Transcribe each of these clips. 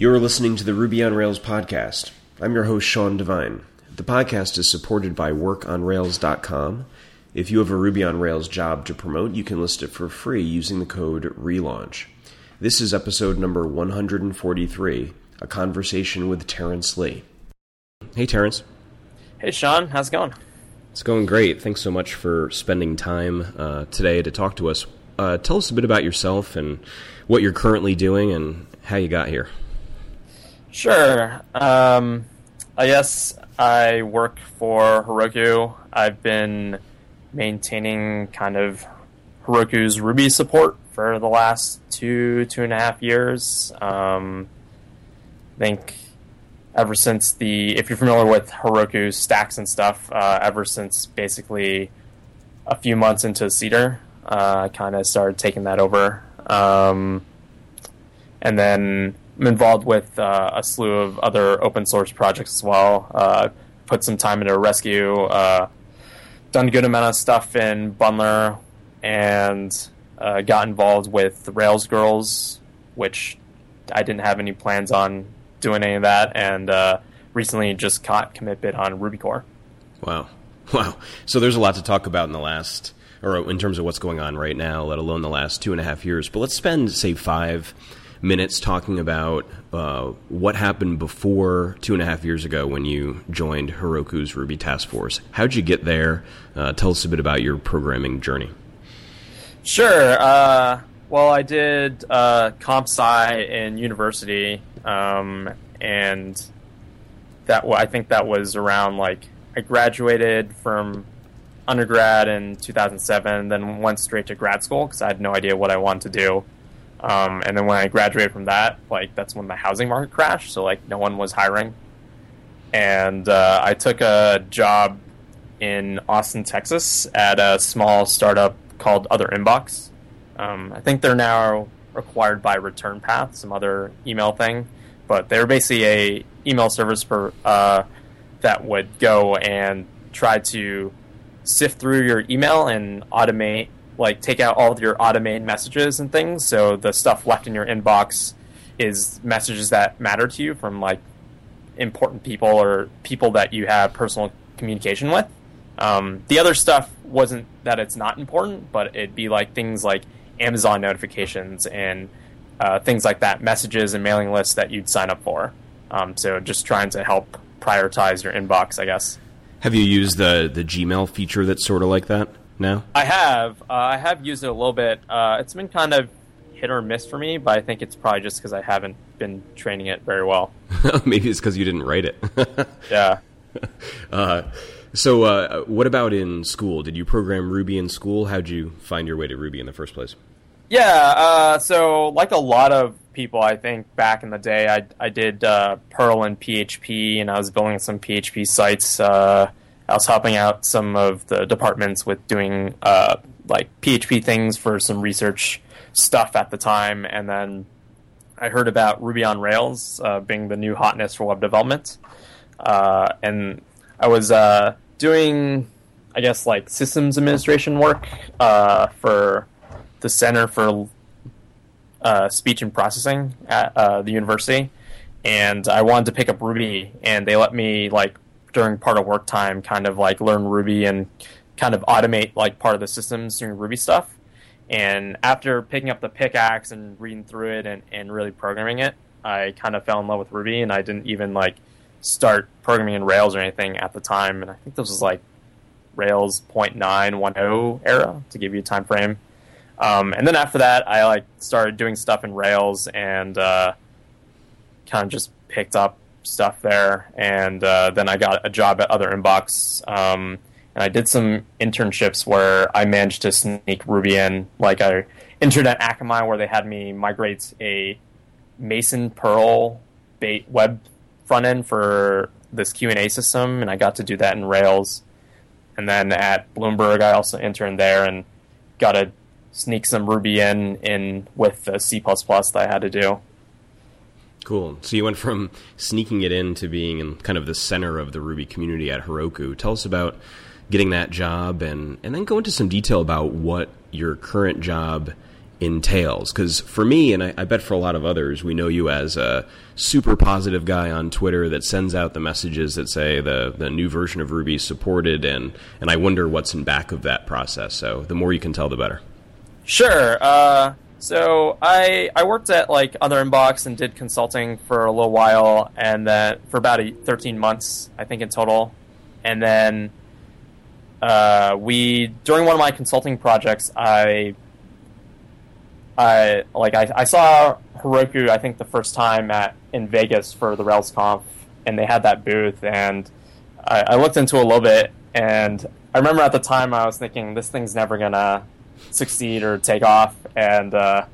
You're listening to the Ruby on Rails podcast. I'm your host, Sean Devine. The podcast is supported by workonrails.com. If you have a Ruby on Rails job to promote, you can list it for free using the code RELAUNCH. This is episode number 143 A Conversation with Terence Lee. Hey, Terence. Hey, Sean. How's it going? It's going great. Thanks so much for spending time uh, today to talk to us. Uh, tell us a bit about yourself and what you're currently doing and how you got here. Sure. Um, I guess I work for Heroku. I've been maintaining kind of Heroku's Ruby support for the last two, two and a half years. Um, I think ever since the, if you're familiar with Heroku stacks and stuff, uh, ever since basically a few months into Cedar, uh, I kind of started taking that over. Um, and then I'm involved with uh, a slew of other open source projects as well. Uh, put some time into Resque, uh, done a good amount of stuff in Bundler, and uh, got involved with Rails Girls, which I didn't have any plans on doing any of that, and uh, recently just caught commit bit on Ruby Core. Wow, wow! So there's a lot to talk about in the last, or in terms of what's going on right now, let alone the last two and a half years. But let's spend say five minutes talking about uh, what happened before two and a half years ago when you joined Heroku's Ruby Task Force. How'd you get there? Uh, tell us a bit about your programming journey. Sure. Uh, well, I did uh, comp sci in university, um, and that I think that was around like I graduated from undergrad in 2007, then went straight to grad school because I had no idea what I wanted to do. Um, and then when I graduated from that, like that's when the housing market crashed. So like no one was hiring, and uh, I took a job in Austin, Texas, at a small startup called Other Inbox. Um, I think they're now required by Return Path, some other email thing, but they were basically a email service for uh, that would go and try to sift through your email and automate like take out all of your automated messages and things. So the stuff left in your inbox is messages that matter to you from like important people or people that you have personal communication with. Um, the other stuff wasn't that it's not important, but it'd be like things like Amazon notifications and uh, things like that, messages and mailing lists that you'd sign up for. Um, so just trying to help prioritize your inbox, I guess. Have you used the the Gmail feature that's sort of like that? No, I have. Uh, I have used it a little bit. Uh, it's been kind of hit or miss for me, but I think it's probably just because I haven't been training it very well. Maybe it's because you didn't write it. yeah. Uh, so, uh, what about in school? Did you program Ruby in school? How'd you find your way to Ruby in the first place? Yeah, uh, so like a lot of people, I think back in the day, I I did uh, Perl and PHP, and I was building some PHP sites. I was helping out some of the departments with doing uh, like PHP things for some research stuff at the time, and then I heard about Ruby on Rails uh, being the new hotness for web development, uh, and I was uh, doing, I guess, like systems administration work uh, for the Center for uh, Speech and Processing at the university, and I wanted to pick up Ruby, and they let me like during part of work time kind of like learn Ruby and kind of automate like part of the systems doing Ruby stuff. And after picking up the pickaxe and reading through it and, and really programming it, I kind of fell in love with Ruby and I didn't even like start programming in Rails or anything at the time. And I think this was like Rails 0.910 era to give you a time frame. Um, and then after that, I like started doing stuff in Rails and uh, kind of just picked up stuff there, and uh, then I got a job at Other Inbox, um, and I did some internships where I managed to sneak Ruby in. Like I interned at Akamai, where they had me migrate a Mason Perl web front end for this Q and A system, and I got to do that in Rails. And then at Bloomberg, I also interned there and got to sneak some Ruby in in with the C that I had to do. Cool. So you went from sneaking it in to being in kind of the center of the Ruby community at Heroku. Tell us about getting that job and, and then go into some detail about what your current job entails. Because for me, and I, I, bet for a lot of others, we know you as a super positive guy on Twitter that sends out the messages that say the the new version of Ruby is supported, and and I wonder what's in back of that process. So the more you can tell, the better. Sure. Uh, so I I worked at like Other Inbox and did consulting for a little while, and then for about a, 13 months, I think in total, and then uh, we during one of my consulting projects, I I like I, I saw Heroku I think the first time at in Vegas for the RailsConf, and they had that booth, and I, I looked into it a little bit, and I remember at the time I was thinking this thing's never gonna succeed or take off, and uh,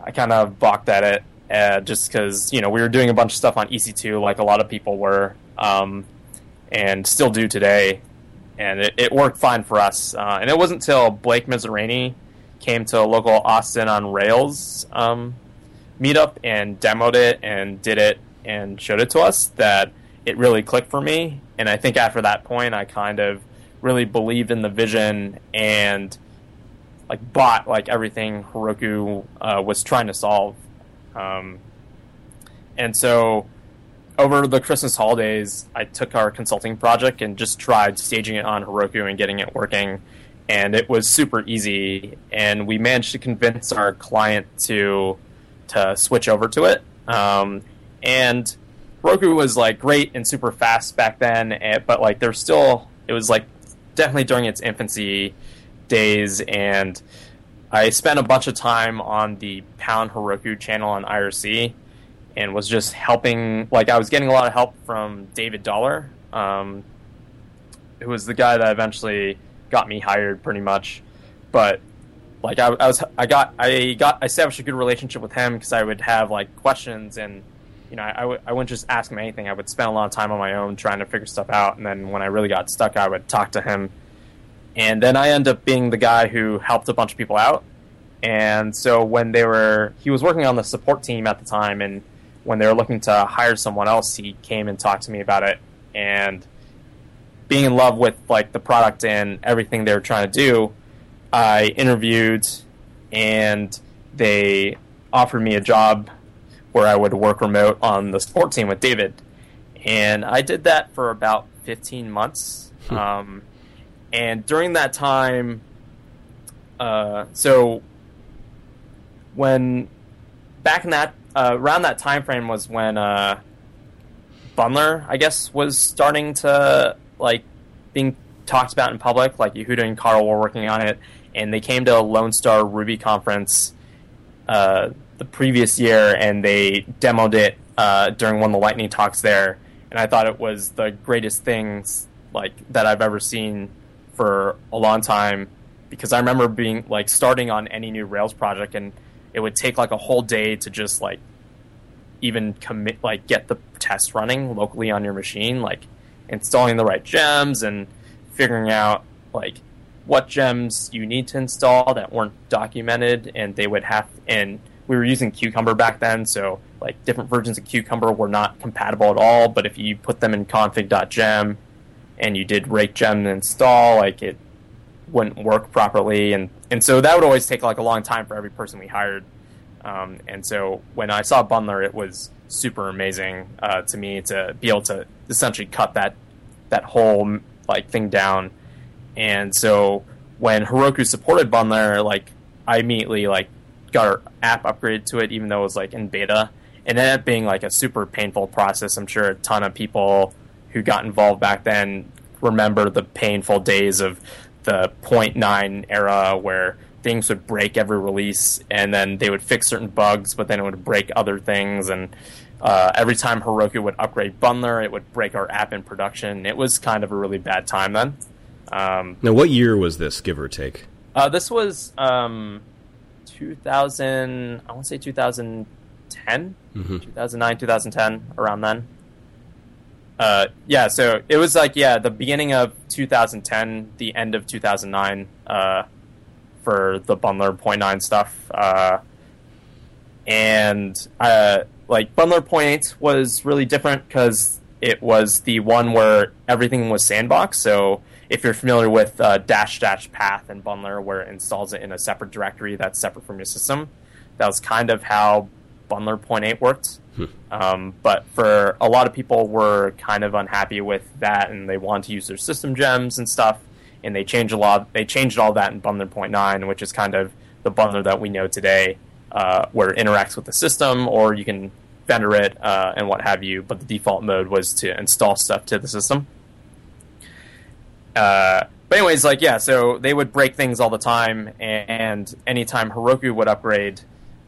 I kind of balked at it uh, just because you know we were doing a bunch of stuff on EC2 like a lot of people were, um, and still do today, and it, it worked fine for us. Uh, and it wasn't until Blake Mizerany came to a local Austin on Rails um, meetup and demoed it and did it and showed it to us that it really clicked for me. And I think after that point, I kind of really believed in the vision and like bought like everything Heroku uh, was trying to solve. Um, and so over the Christmas holidays, I took our consulting project and just tried staging it on Heroku and getting it working. And it was super easy. And we managed to convince our client to to switch over to it. Um, and Heroku was like great and super fast back then, eh, but like there's still it was like definitely during its infancy days, and I spent a bunch of time on the Pound Heroku channel on IRC, and was just helping. Like I was getting a lot of help from David Dollar, um, who was the guy that eventually got me hired, pretty much. But like I, I was, I got, I got, I established a good relationship with him because I would have like questions and you know, I wouldn't just ask him anything. I would spend a lot of time on my own trying to figure stuff out. And then when I really got stuck, I would talk to him and then I end up being the guy who helped a bunch of people out. And so when they were, he was working on the support team at the time, and when they were looking to hire someone else, he came and talked to me about it. And being in love with like the product and everything they were trying to do, I interviewed, and they offered me a job where I would work remote on the support team with David. And I did that for about 15 months. Hmm. Um, and during that time, uh, so when back in that uh, around that time frame was when uh, Bundler, I guess, was starting to like being talked about in public. Like Yehuda and Carl were working on it, and they came to a Lone Star Ruby conference uh, the previous year, and they demoed it uh, during one of the lightning talks there. And I thought it was the greatest things like that I've ever seen for a long time because I remember being like starting on any new Rails project and it would take like a whole day to just like even commit like get the test running locally on your machine like installing the right gems and figuring out like what gems you need to install that weren't documented and they would have and we were using cucumber back then so like different versions of cucumber were not compatible at all but if you put them in config.gem and you did rake gem install, like it wouldn't work properly, and and so that would always take like a long time for every person we hired. Um, and so when I saw Bundler, it was super amazing uh, to me to be able to essentially cut that that whole like thing down. And so when Heroku supported Bundler, like I immediately like got our app upgraded to it, even though it was like in beta. And ended up being like a super painful process. I'm sure a ton of people who got involved back then remember the painful days of the 0.9 era where things would break every release and then they would fix certain bugs, but then it would break other things. And uh, every time Heroku would upgrade Bundler, it would break our app in production. It was kind of a really bad time then. Um, now, what year was this, give or take? Uh, this was um, 2000, I want to say 2010, mm-hmm. 2009, 2010, around then. Uh, yeah, so it was like yeah, the beginning of 2010, the end of 2009 uh, for the Bundler point nine stuff, uh, and uh, like Bundler point eight was really different because it was the one where everything was sandbox. So if you're familiar with uh, dash dash path in Bundler, where it installs it in a separate directory that's separate from your system, that was kind of how Bundler point eight worked. Hmm. Um, but for a lot of people, were kind of unhappy with that, and they wanted to use their system gems and stuff. And they changed a lot. They changed all that in Bundler point nine, which is kind of the Bundler that we know today, uh, where it interacts with the system, or you can vendor it uh, and what have you. But the default mode was to install stuff to the system. Uh, but anyways, like yeah, so they would break things all the time, and anytime Heroku would upgrade,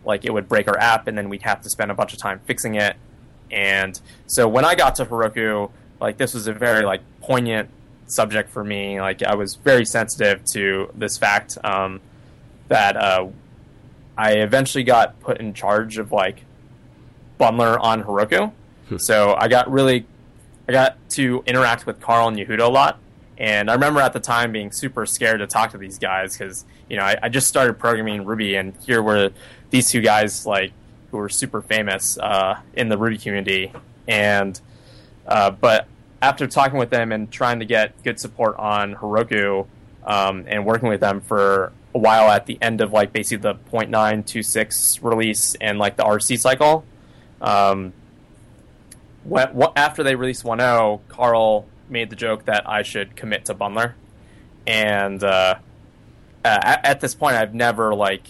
like it would break our app, and then we'd have to spend a bunch of time fixing it. And so when I got to Heroku, like this was a very like poignant subject for me. Like I was very sensitive to this fact um, that uh, I eventually got put in charge of like Bundler on Heroku. so I got really, I got to interact with Carl and Yehuda a lot. And I remember at the time being super scared to talk to these guys because you know I, I, just started programming Ruby, and here were these two guys like who were super famous uh, in the Ruby community. And uh, but after talking with them and trying to get good support on Heroku um, and working with them for a while at the end of like basically the 0.926 release and like the RC cycle. Um, what, after they released 1.0, Carl made the joke that I should commit to Bundler, and uh, at, at, this point, I've never like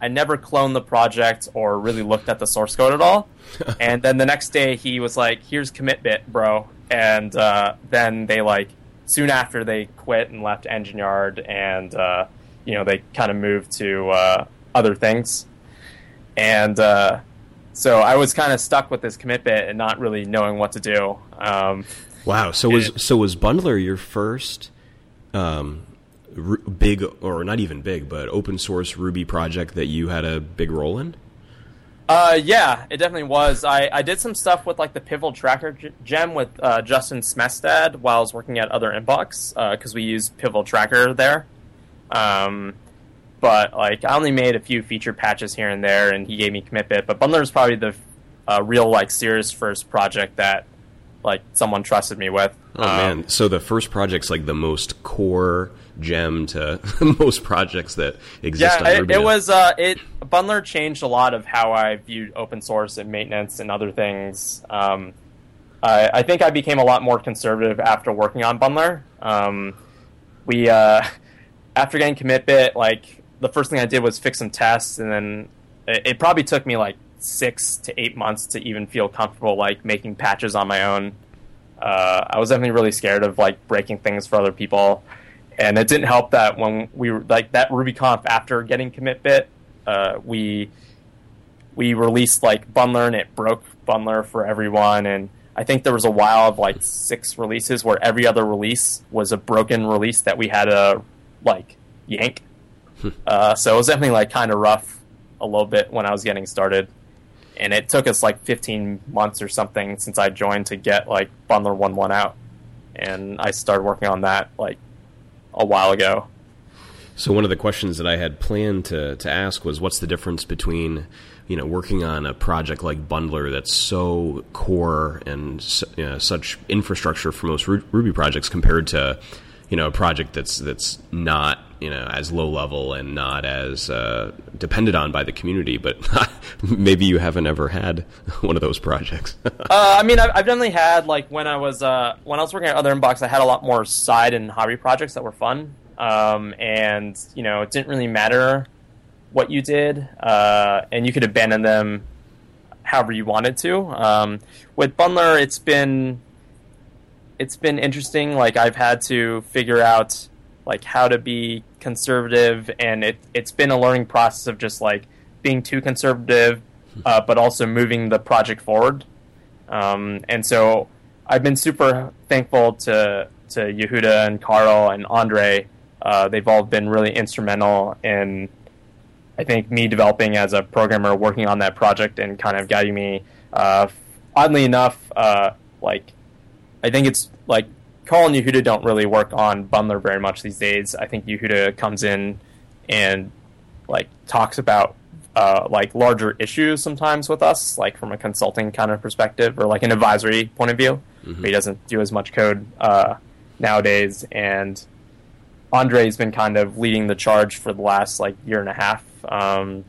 I never cloned the project or really looked at the source code at all. and then the next day, he was like, "Here's commit bit, bro," and uh, then they like soon after they quit and left Engine Yard, and uh, you know they kind of moved to uh, other things, and uh, so I was kind of stuck with this commit bit and not really knowing what to do. Um, Wow. So was so was Bundler your first um, big or not even big, but open source Ruby project that you had a big role in? Uh, yeah, it definitely was. I, I did some stuff with like the Pivotal Tracker gem with uh, Justin Smestad while I was working at Other Inbox because uh, we use Pivotal Tracker there. Um, but like I only made a few feature patches here and there, and he gave me commitbit. But Bundler is probably the uh, real like serious first project that like someone trusted me with. Oh um, man! So the first project's like the most core gem to most projects that exist. Yeah, it, it, was. Uh, it Bundler changed a lot of how I viewed open source and maintenance and other things. Um, I, I, think I became a lot more conservative after working on Bundler. Um, we uh, after getting commit bit, like the first thing I did was fix some tests, and then it, it probably took me like six to eight months to even feel comfortable like making patches on my own. Uh, I was definitely really scared of like breaking things for other people, and it didn't help that when we were like that RubyConf after getting commitbit, uh, we we released like Bundler and it broke Bundler for everyone, and I think there was a while of like six releases where every other release was a broken release that we had to like yank. Hmm. uh, so it was definitely like kind of rough a little bit when I was getting started and it took us like 15 months or something since I joined to get like Bundler One One out, and I started working on that like a while ago. So one of the questions that I had planned to to ask was, what's the difference between you know working on a project like Bundler that's so core and you know, such infrastructure for most Ruby projects compared to you know a project that's that's not you know as low level and not as uh, depended on by the community. But maybe you haven't ever had one of those projects. uh, I mean, I've, I've, definitely had like when I was uh, when I was working at Other Inbox, I had a lot more side and hobby projects that were fun, um, and you know it didn't really matter what you did, uh, and you could abandon them however you wanted to. Um, with Bundler, it's been it's been interesting. Like I've had to figure out like how to be conservative, and it it's been a learning process of just like being too conservative, uh, but also moving the project forward. Um, and so I've been super thankful to to Yehuda and Carl and Andre. Uh, they've all been really instrumental in, I think, me developing as a programmer, working on that project, and kind of guiding me. Uh, oddly enough, uh, like I think it's like Carl and Yehuda don't really work on Bundler very much these days. I think Yehuda comes in and like talks about uh, like larger issues sometimes with us, like from a consulting kind of perspective or like an advisory point of view. Mm-hmm. he doesn't do as much code. Uh, nowadays. And Andre's been kind of leading the charge for the last like year and a half, um,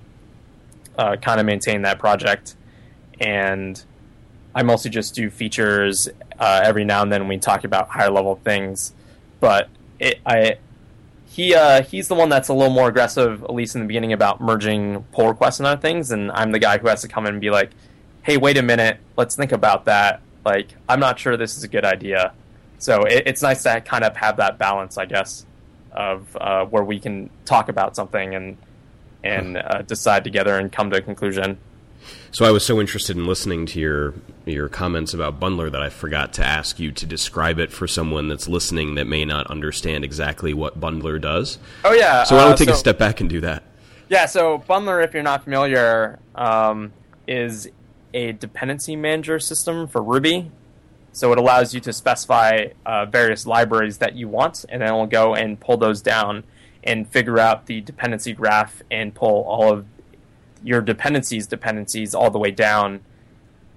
uh, kind of maintain that project. And I mostly just do features uh, every now and then. We talk about higher level things, but it, I he uh, he's the one that's a little more aggressive, at least in the beginning, about merging pull requests and other things. And I'm the guy who has to come in and be like, "Hey, wait a minute, let's think about that." Like, I'm not sure this is a good idea. So it, it's nice to kind of have that balance, I guess, of uh, where we can talk about something and and uh, decide together and come to a conclusion. So I was so interested in listening to your your comments about Bundler that I forgot to ask you to describe it for someone that's listening that may not understand exactly what Bundler does. Oh yeah. So I will uh, take so, a step back and do that. Yeah. So Bundler, if you're not familiar, um, is a dependency manager system for Ruby. So it allows you to specify uh, various libraries that you want, and then it will go and pull those down and figure out the dependency graph and pull all of your dependencies dependencies all the way down.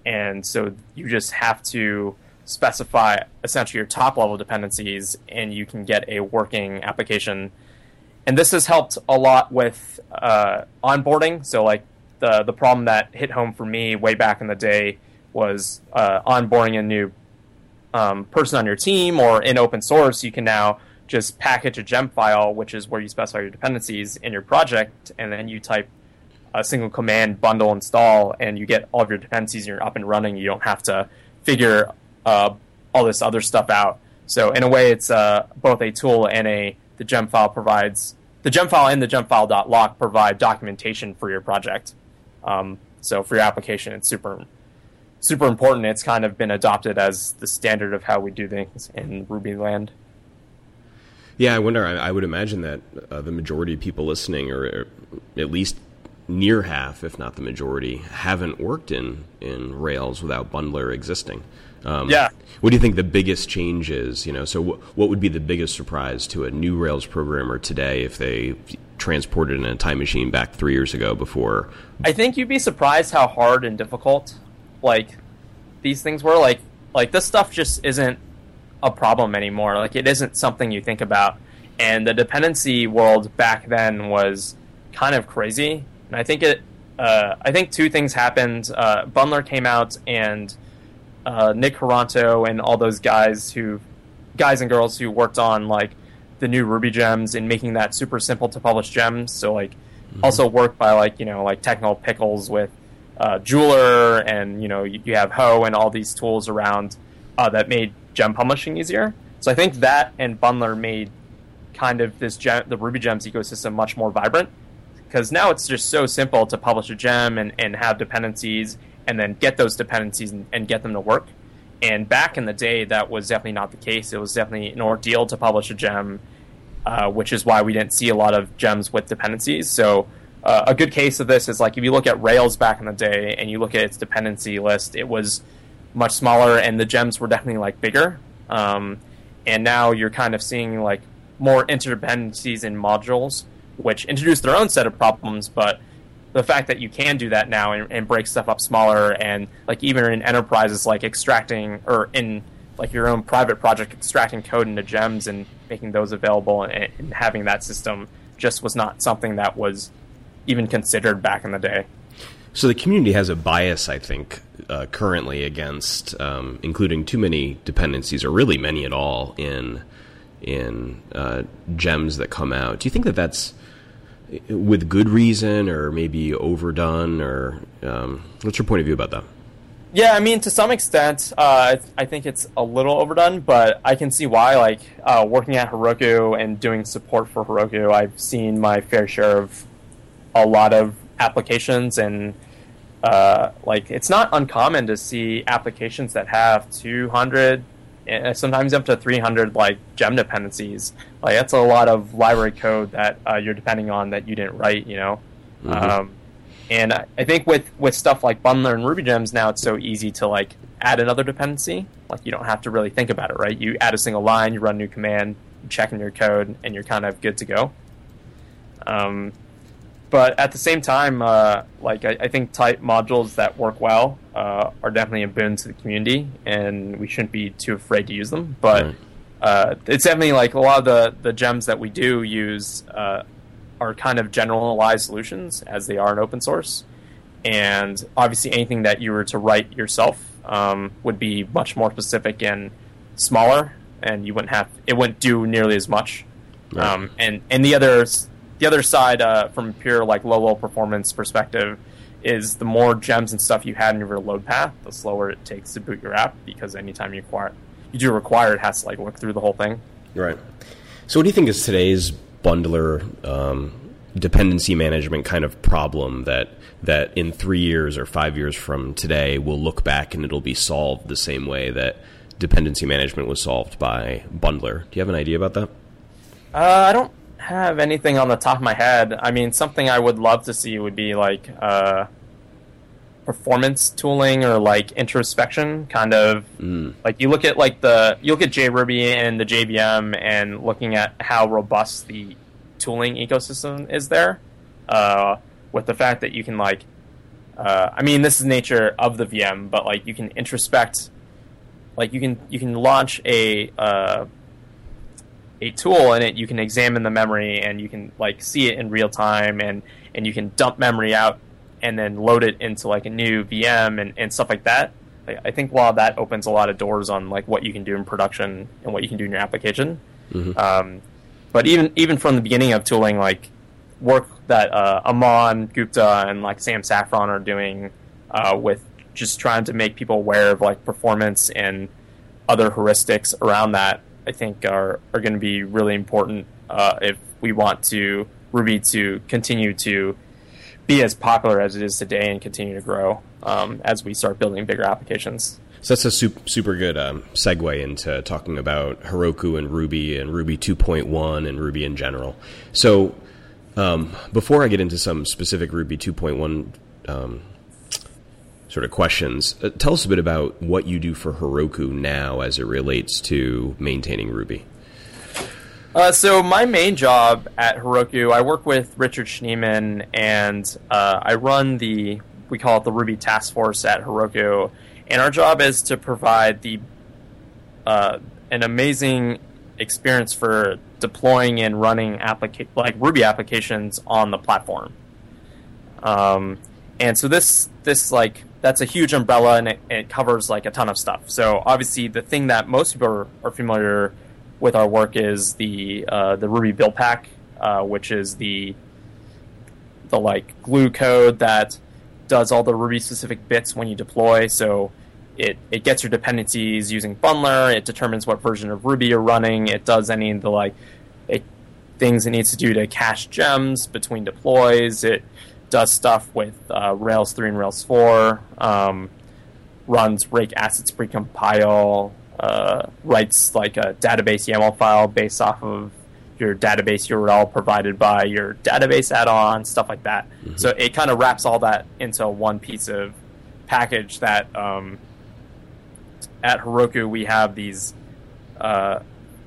And so you just have to specify essentially your top level dependencies and you can get a working application. And this has helped a lot with uh, onboarding. So like the the problem that hit home for me way back in the day was uh, onboarding a new um, person on your team or in open source you can now just package a gem file which is where you specify your dependencies in your project and then you type a single command bundle install and you get all of your dependencies and you're up and running. You don't have to figure uh, all this other stuff out. So in a way, it's uh, both a tool and a the gem file provides the gem file and the gem gemfile.lock provide documentation for your project. Um, so for your application, it's super super important. It's kind of been adopted as the standard of how we do things in Ruby land. Yeah, I wonder. I, I would imagine that uh, the majority of people listening, or at least near half, if not the majority, haven't worked in in Rails without Bundler existing. Um, yeah. What do you think the biggest change is? You know, so w- what would be the biggest surprise to a new Rails programmer today if they transported in a time machine back three years ago before? I think you'd be surprised how hard and difficult like these things were. Like like this stuff just isn't a problem anymore. Like it isn't something you think about. And the dependency world back then was kind of crazy and I think it. Uh, I think two things happened. Uh, Bundler came out, and uh, Nick Quaranto and all those guys who, guys and girls who worked on like the new Ruby gems and making that super simple to publish gems. So like, mm-hmm. also worked by like you know like technical pickles with uh, Jeweler, and you know you, you, have Hoe and all these tools around uh, that made gem publishing easier. So I think that and Bundler made kind of this gem, the Ruby gems ecosystem much more vibrant because now it's just so simple to publish a gem and, and have dependencies and then get those dependencies and, and get them to work. And back in the day, that was definitely not the case. It was definitely an ordeal to publish a gem, uh, which is why we didn't see a lot of gems with dependencies. So uh, a good case of this is like if you look at Rails back in the day and you look at its dependency list, it was much smaller and the gems were definitely like bigger. Um, and now you're kind of seeing like more interdependencies in modules which introduced their own set of problems, but the fact that you can do that now and, and, break stuff up smaller and like even in enterprises like extracting or in like your own private project extracting code into gems and making those available and, and having that system just was not something that was even considered back in the day. So the community has a bias, I think, uh, currently against um, including too many dependencies, or really many at all, in in uh, gems that come out. Do you think that that's with good reason or maybe overdone or um, what's your point of view about that? Yeah i mean to some extent uh, i think it's a little overdone but i can see why like uh, working at heroku and doing support for heroku i've seen my fair share of a lot of applications and uh, like it's not uncommon to see applications that have 200 sometimes up to 300 like gem dependencies. Like that's a lot of library code that uh, you're depending on that you didn't write. You know, mm-hmm. um, and I, I think with with stuff like Bundler and Ruby gems now, it's so easy to like add another dependency. Like you don't have to really think about it, right? You add a single line, you run a new command, you check in your code, and you're kind of good to go. Um, but at the same time, uh, like I, I, think type modules that work well uh, are definitely a boon to the community, and we shouldn't be too afraid to use them. But right. uh, it's definitely like a lot of the, the gems that we do use uh, are kind of generalized solutions as they are in open source. And obviously, anything that you were to write yourself um, would be much more specific and smaller, and you wouldn't have it wouldn't do nearly as much. Right. Um, and and the other the other side uh, from pure like low level performance perspective is the more gems and stuff you had in your load path, the slower it takes to boot your app because anytime you acquire you do require it has to like look through the whole thing. Right. So, what do you think is today's bundler um, dependency management kind of problem that that in three years or five years from today we'll look back and it'll be solved the same way that dependency management was solved by bundler? Do you have an idea about that? Uh, I don't have anything on the top of my head. I mean, something I would love to see would be like uh, performance tooling or like introspection, kind of. Mm. Like you look at like the you look at JRuby and the JVM and looking at how robust the tooling ecosystem is there, uh, with the fact that you can like, uh, I mean, this is nature of the VM, but like you can introspect, like you can you can launch a uh, a tool in it you can examine the memory and you can like see it in real time and and you can dump memory out and then load it into like a new VM and, and stuff like that. Like, I think while that opens a lot of doors on like what you can do in production and what you can do in your application. Mhm. Um, but even even from the beginning of tooling, like work that uh, Aman Gupta and like Sam Saffron are doing uh, with just trying to make people aware of like performance and other heuristics around that, I think are are going to be really important uh, if we want to Ruby to continue to be as popular as it is today and continue to grow um, as we start building bigger applications. So that's a super, super good um, segue into talking about Heroku and Ruby and Ruby 2.1 and Ruby in general. So um, before I get into some specific Ruby 2.1 um, sort of questions, uh, tell us a bit about what you do for Heroku now as it relates to maintaining Ruby. Uh, so my main job at Heroku, I work with Richard Schneeman, and uh, I run the we call it the Ruby Task Force at Heroku, and our job is to provide the uh, an amazing experience for deploying and running applica- like Ruby applications on the platform. Um, and so this this like that's a huge umbrella and it, it covers like a ton of stuff. So obviously the thing that most people are, are familiar with our work is the uh, the Ruby build pack, uh, which is the the like glue code that does all the Ruby specific bits when you deploy. So it, it gets your dependencies using Bundler. It determines what version of Ruby you're running. It does any of the like it, things it needs to do to cache gems between deploys. It does stuff with uh, Rails 3 and Rails 4. Um, runs rake assets precompile. Uh, writes like a database YAML file based off of your database URL provided by your database add-on, stuff like that. Mhm. So it kind of wraps all that into one piece of package that um, at Heroku we have these uh,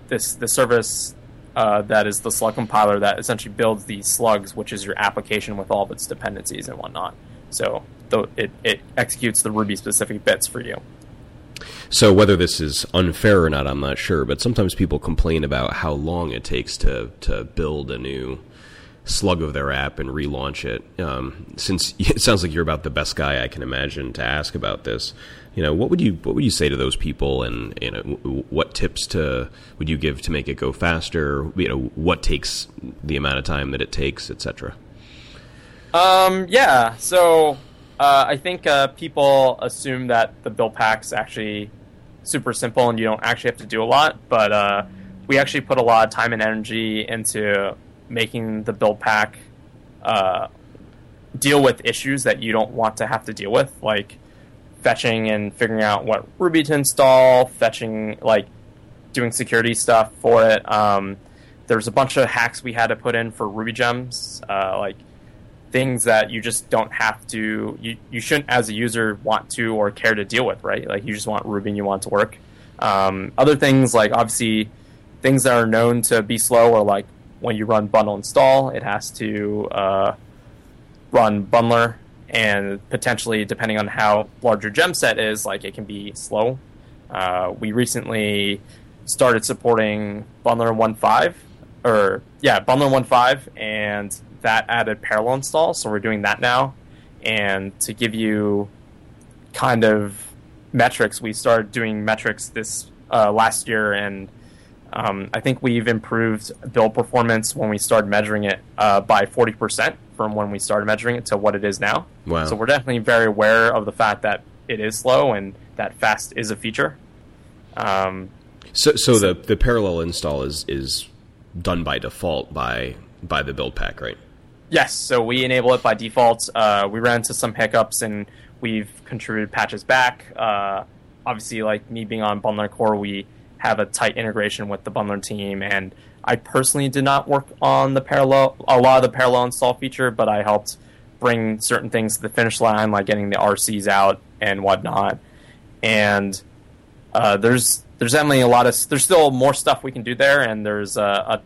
this the service uh, that is the slug compiler that essentially builds the slugs, which is your application with all of its dependencies and whatnot. So th- it, it executes the Ruby specific bits for you. So whether this is unfair or not, I'm not sure. But sometimes people complain about how long it takes to to build a new slug of their app and relaunch it. Um, since it sounds like you're about the best guy I can imagine to ask about this, you know, what would you what would you say to those people, and you know, what tips to would you give to make it go faster? You know, what takes the amount of time that it takes, etc. Um, yeah. So uh, I think uh, people assume that the build pack's actually super simple and you don't actually have to do a lot, but uh, we actually put a lot of time and energy into making the build pack uh, deal with issues that you don't want to have to deal with, like fetching and figuring out what Ruby to install, fetching like doing security stuff for it. Um, there's a bunch of hacks we had to put in for Ruby gems, uh, like things that you just don't have to you, you shouldn't as a user want to or care to deal with right like you just want ruby and you want to work um, other things like obviously things that are known to be slow or like when you run bundle install it has to uh, run bundler and potentially depending on how large your gem set is like it can be slow uh, we recently started supporting Bundler 1.5, or yeah, Bundler 1.5, and that added parallel install. So we're doing that now. And to give you kind of metrics, we started doing metrics this uh, last year, and um, I think we've improved build performance when we started measuring it uh, by 40% from when we started measuring it to what it is now. Wow. So we're definitely very aware of the fact that it is slow and that fast is a feature. Um, so, so the the parallel install is is done by default by by the build pack, right? Yes. So we enable it by default. Uh, we ran into some hiccups and we've contributed patches back. Uh, obviously, like me being on Bundler Core, we have a tight integration with the Bundler team, and I personally did not work on the parallel a lot of the parallel install feature, but I helped bring certain things to the finish line, like getting the RCs out and whatnot. And uh, there's there's definitely a lot of there's still more stuff we can do there, and there's a, a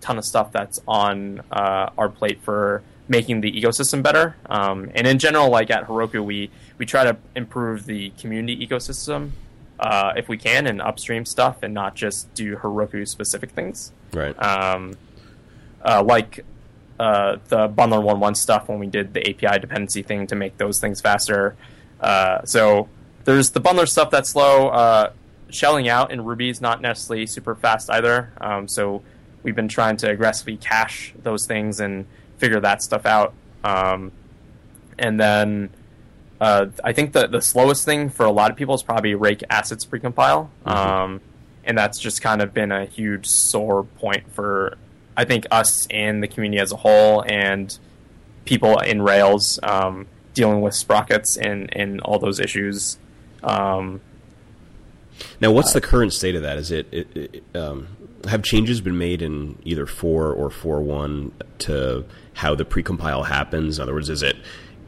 ton of stuff that's on uh, our plate for making the ecosystem better. Um, and in general, like at Heroku, we we try to improve the community ecosystem uh, if we can and upstream stuff, and not just do Heroku specific things. Right. Um, uh, like uh, the bundler one one stuff when we did the API dependency thing to make those things faster. Uh, so there's the bundler stuff that's slow. Uh, shelling out in Ruby is not necessarily super fast either. Um, so we've been trying to aggressively cache those things and figure that stuff out. Um, and then uh, I think the the slowest thing for a lot of people is probably rake assets precompile. Mm-hmm. Um, and that's just kind of been a huge sore point for I think us and the community as a whole and people in Rails um, dealing with sprockets and, and all those issues. Um, now, what's the current state of that? Is it, it, it um, have changes been made in either four or four one to how the precompile happens? In other words, is it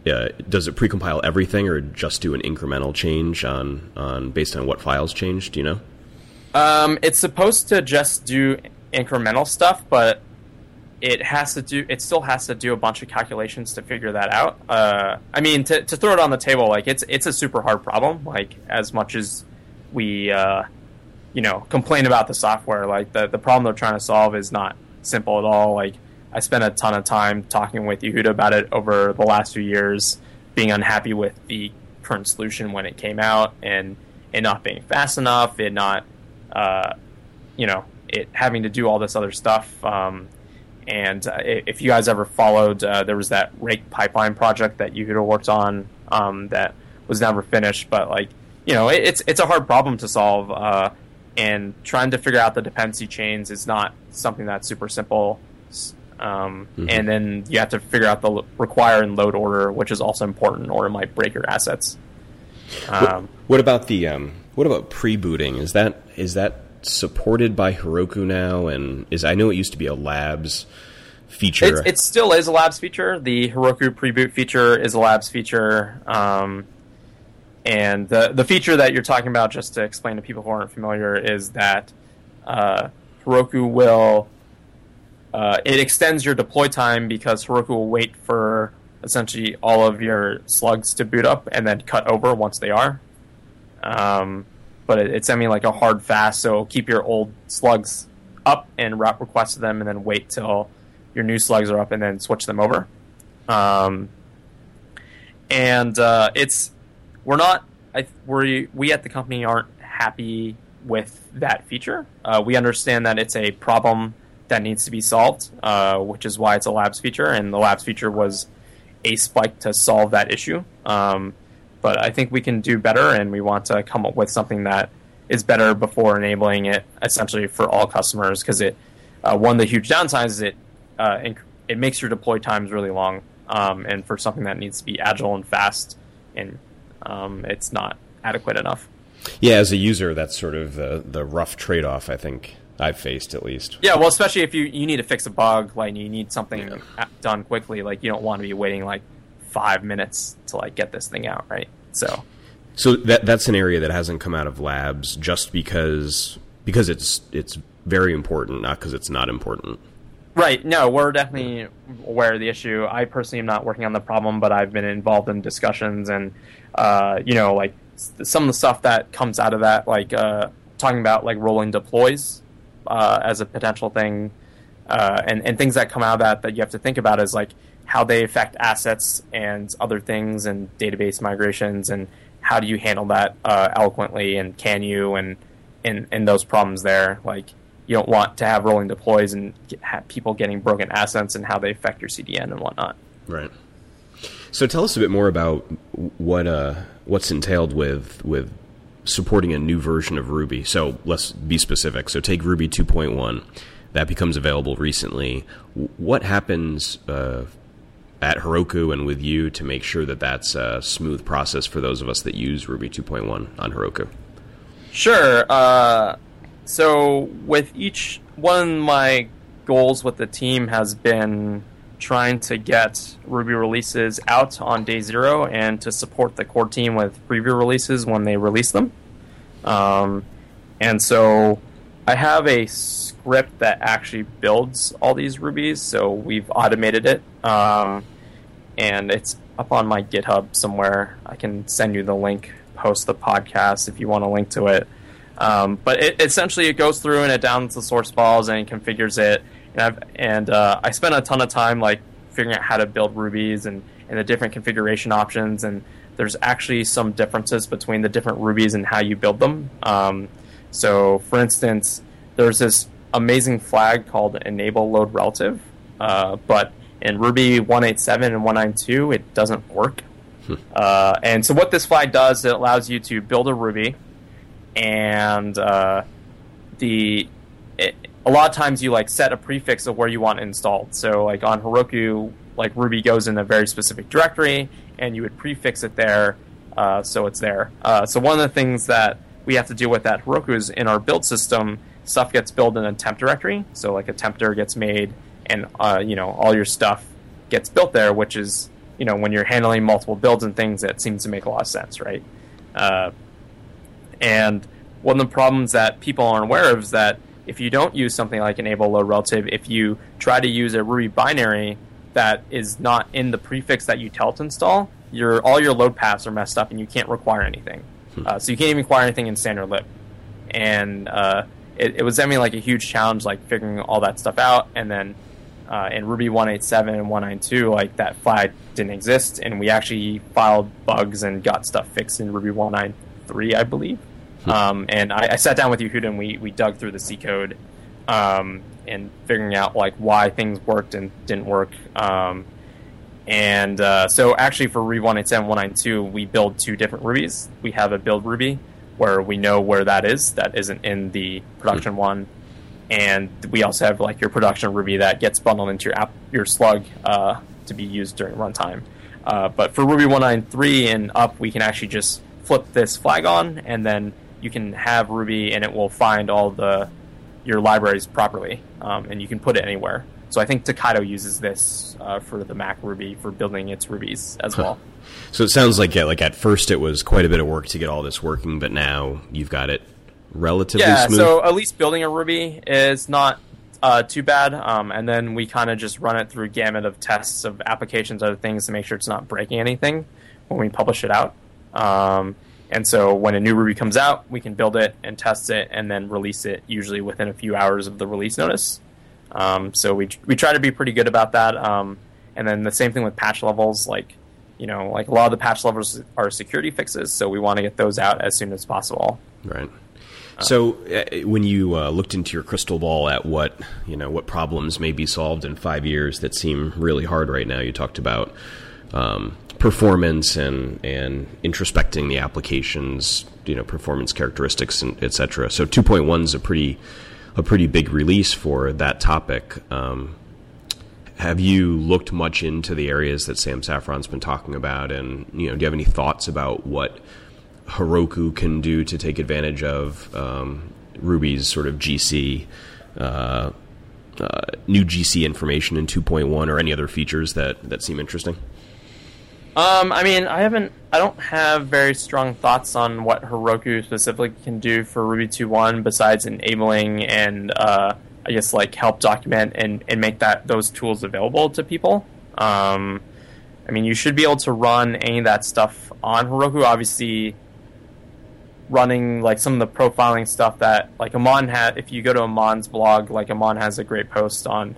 uh, does it precompile everything or just do an incremental change on on based on what files changed? Do you know? Um, it's supposed to just do incremental stuff, but it has to do. It still has to do a bunch of calculations to figure that out. Uh, I mean, to, to throw it on the table, like it's it's a super hard problem. Like as much as we, uh, you know, complain about the software, like the the problem they're trying to solve is not simple at all. Like I spent a ton of time talking with Yehuda about it over the last few years, being unhappy with the current solution when it came out, and it not being fast enough, it not, uh, you know, it having to do all this other stuff. Um, and uh, if you guys ever followed, uh, there was that rake pipeline project that Yehuda worked on um, that was never finished. But like, you know, it, it's it's a hard problem to solve, uh, and trying to figure out the dependency chains is not something that's super simple. Um, mm-hmm. And then you have to figure out the require and load order, which is also important, or it might break your assets. Um, what, what, about the um, what about pre-booting? Is that is that supported by Heroku now? And is I know it used to be a Labs feature. It, it still is a Labs feature. The Heroku pre-boot feature is a Labs feature. Um, and the the feature that you're talking about, just to explain to people who aren't familiar, is that uh, Heroku will uh, it extends your deploy time because Heroku will wait for essentially all of your slugs to boot up and then cut over once they are. Um, but it, it's sending like a hard fast, so keep your old slugs up and route requests to them, and then wait till your new slugs are up and then switch them over. Um, and uh, it's we're not I, we we at the company aren't happy with that feature. Uh, we understand that it's a problem that needs to be solved, uh, which is why it's a labs feature, and the labs feature was a spike to solve that issue. Um, but I think we can do better, and we want to come up with something that is better before enabling it essentially for all customers because it uh, one of the huge downsides is it uh, inc- it makes your deploy times really long, um, and for something that needs to be agile and fast, and um, it's not adequate enough. Yeah, as a user, that's sort of the the rough trade off. I think I've faced at least. Yeah, well, especially if you you need to fix a bug, like you need something yeah. done quickly, like you don't want to be waiting like five minutes to like get this thing out, right? So, so that that's an area that hasn't come out of labs just because because it's it's very important, not because it's not important. Right. No, we're definitely aware of the issue. I personally am not working on the problem, but I've been involved in discussions and uh, you know like some of the stuff that comes out of that, like. Uh, talking about like rolling deploys uh, as a potential thing, uh, and and things that come out of that that you have to think about is like how they affect assets and other things and database migrations and how do you handle that uh, eloquently and can you and in in those problems there like you don't want to have rolling deploys and get, people getting broken assets and how they affect your CDN and whatnot. Right. So tell us a bit more about what uh, what's entailed with with supporting a new version of Ruby. So let's be specific. So take Ruby 2.1 that becomes available recently. What happens uh, at Heroku and with you to make sure that that's a smooth process for those of us that use Ruby 2.1 on Heroku? Sure. Uh, so with each one of my goals with the team has been trying to get Ruby releases out on day zero and to support the core team with preview releases when they release them. Um, and so I have a script that actually builds all these rubies, so we've automated it. Um, and it's up on my GitHub somewhere. I can send you the link post the podcast if you want to link to it. Um, but it, essentially, it goes through and it downloads the source files and configures it. And, I've, and uh, I spent a ton of time like figuring out how to build rubies and, and the different configuration options. And there's actually some differences between the different rubies and how you build them. Um, so, for instance, there's this amazing flag called enable load relative, uh, but in Ruby 187 and 192, it doesn't work. Hmm. Uh, and so, what this flag does, it allows you to build a Ruby, and uh, the it, a lot of times you like set a prefix of where you want it installed. So, like on Heroku, like Ruby goes in a very specific directory, and you would prefix it there, uh, so it's there. Uh, so, one of the things that we have to deal with at Heroku is in our build system, stuff gets built in a temp directory. So, like a temp dir gets made and uh, you know all your stuff gets built there, which is you know when you're handling multiple builds and things, that seems to make a lot of sense, right? Uh, and one of the problems that people aren't aware of is that if you don't use something like enable load relative, if you try to use a Ruby binary that is not in the prefix that you tell to install, your all your load paths are messed up and you can't require anything. Hmm. Uh, so you can't even require anything in standard lib. And uh, it, it was I mean like a huge challenge, like figuring all that stuff out, and then uh, in Ruby 187 and 192, like that flag didn't exist, and we actually filed bugs and got stuff fixed in Ruby 193, I believe. Hmm. Um, and I, I, sat down with Yehuda and we, we dug through the C code um, and figuring out like why things worked and didn't work. Um, and uh, so actually for Ruby 187 192, we build two different Rubies. We have a build Ruby where we know where that is. That isn't in the production hmm. one and we also have like your production Ruby that gets bundled into your app, your slug uh, to be used during runtime. Uh, but for Ruby 193 and up, we can actually just flip this flag on, and then you can have Ruby, and it will find all the your libraries properly, um, and you can put it anywhere. So I think Tokaido uses this uh, for the Mac Ruby for building its rubies as well. So it sounds like yeah, like at first it was quite a bit of work to get all this working, but now you've got it relatively yeah, smooth? so at least building a Ruby is not uh, too bad. Um, and then we kind of just run it through a gamut of tests of applications, other things to make sure it's not breaking anything when we publish it out. Um, and so when a new Ruby comes out, we can build it and test it and then release it usually within a few hours of the release notice. Um, so we, we try to be pretty good about that. Um, and then the same thing with patch levels, like, you know, like a lot of the patch levels are security fixes, so we want to get those out as soon as possible. Right. So, uh, when you uh, looked into your crystal ball at what you know, what problems may be solved in five years that seem really hard right now, you talked about um, performance and and introspecting the applications, you know, performance characteristics and etc. So, two point one is a pretty a pretty big release for that topic. Um, have you looked much into the areas that Sam Saffron's been talking about, and you know, do you have any thoughts about what Heroku can do to take advantage of um, Ruby's sort of GC, uh, uh, new GC information in 2.1, or any other features that, that seem interesting? Um, I mean, I haven't, I don't have very strong thoughts on what Heroku specifically can do for Ruby 2.1 besides enabling and, uh, I guess, like help document and, and make that those tools available to people. Um, I mean, you should be able to run any of that stuff on Heroku. Obviously, running like some of the profiling stuff that like Aman had. If you go to Aman's blog, like Amon has a great post on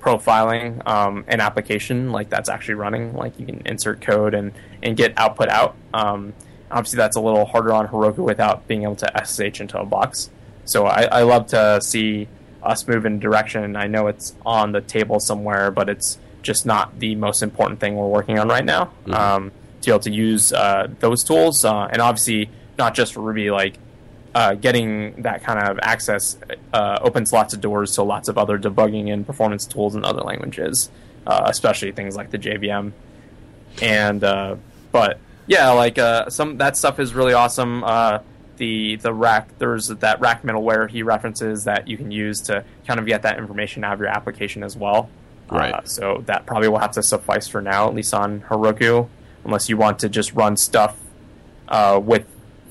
profiling um, an application like that's actually running. Like you can insert code and and get output out. Um, obviously, that's a little harder on Heroku without being able to SSH into a box. So I, I love to see us move in a direction. I know it's on the table somewhere, but it's just not the most important thing we're working on right now. Mm-hmm. Um, to be able to use uh, those tools, uh, and obviously not just Ruby, like uh, getting that kind of access uh, opens lots of doors to lots of other debugging and performance tools in other languages, uh, especially things like the JVM. And uh, but yeah, like some that stuff is really awesome the the rack there's that rack middleware he references that you can use to kind of get that information out of your application as well. Right. Uh, so that probably will have to suffice for now, at least on Heroku, unless you want to just run stuff uh, with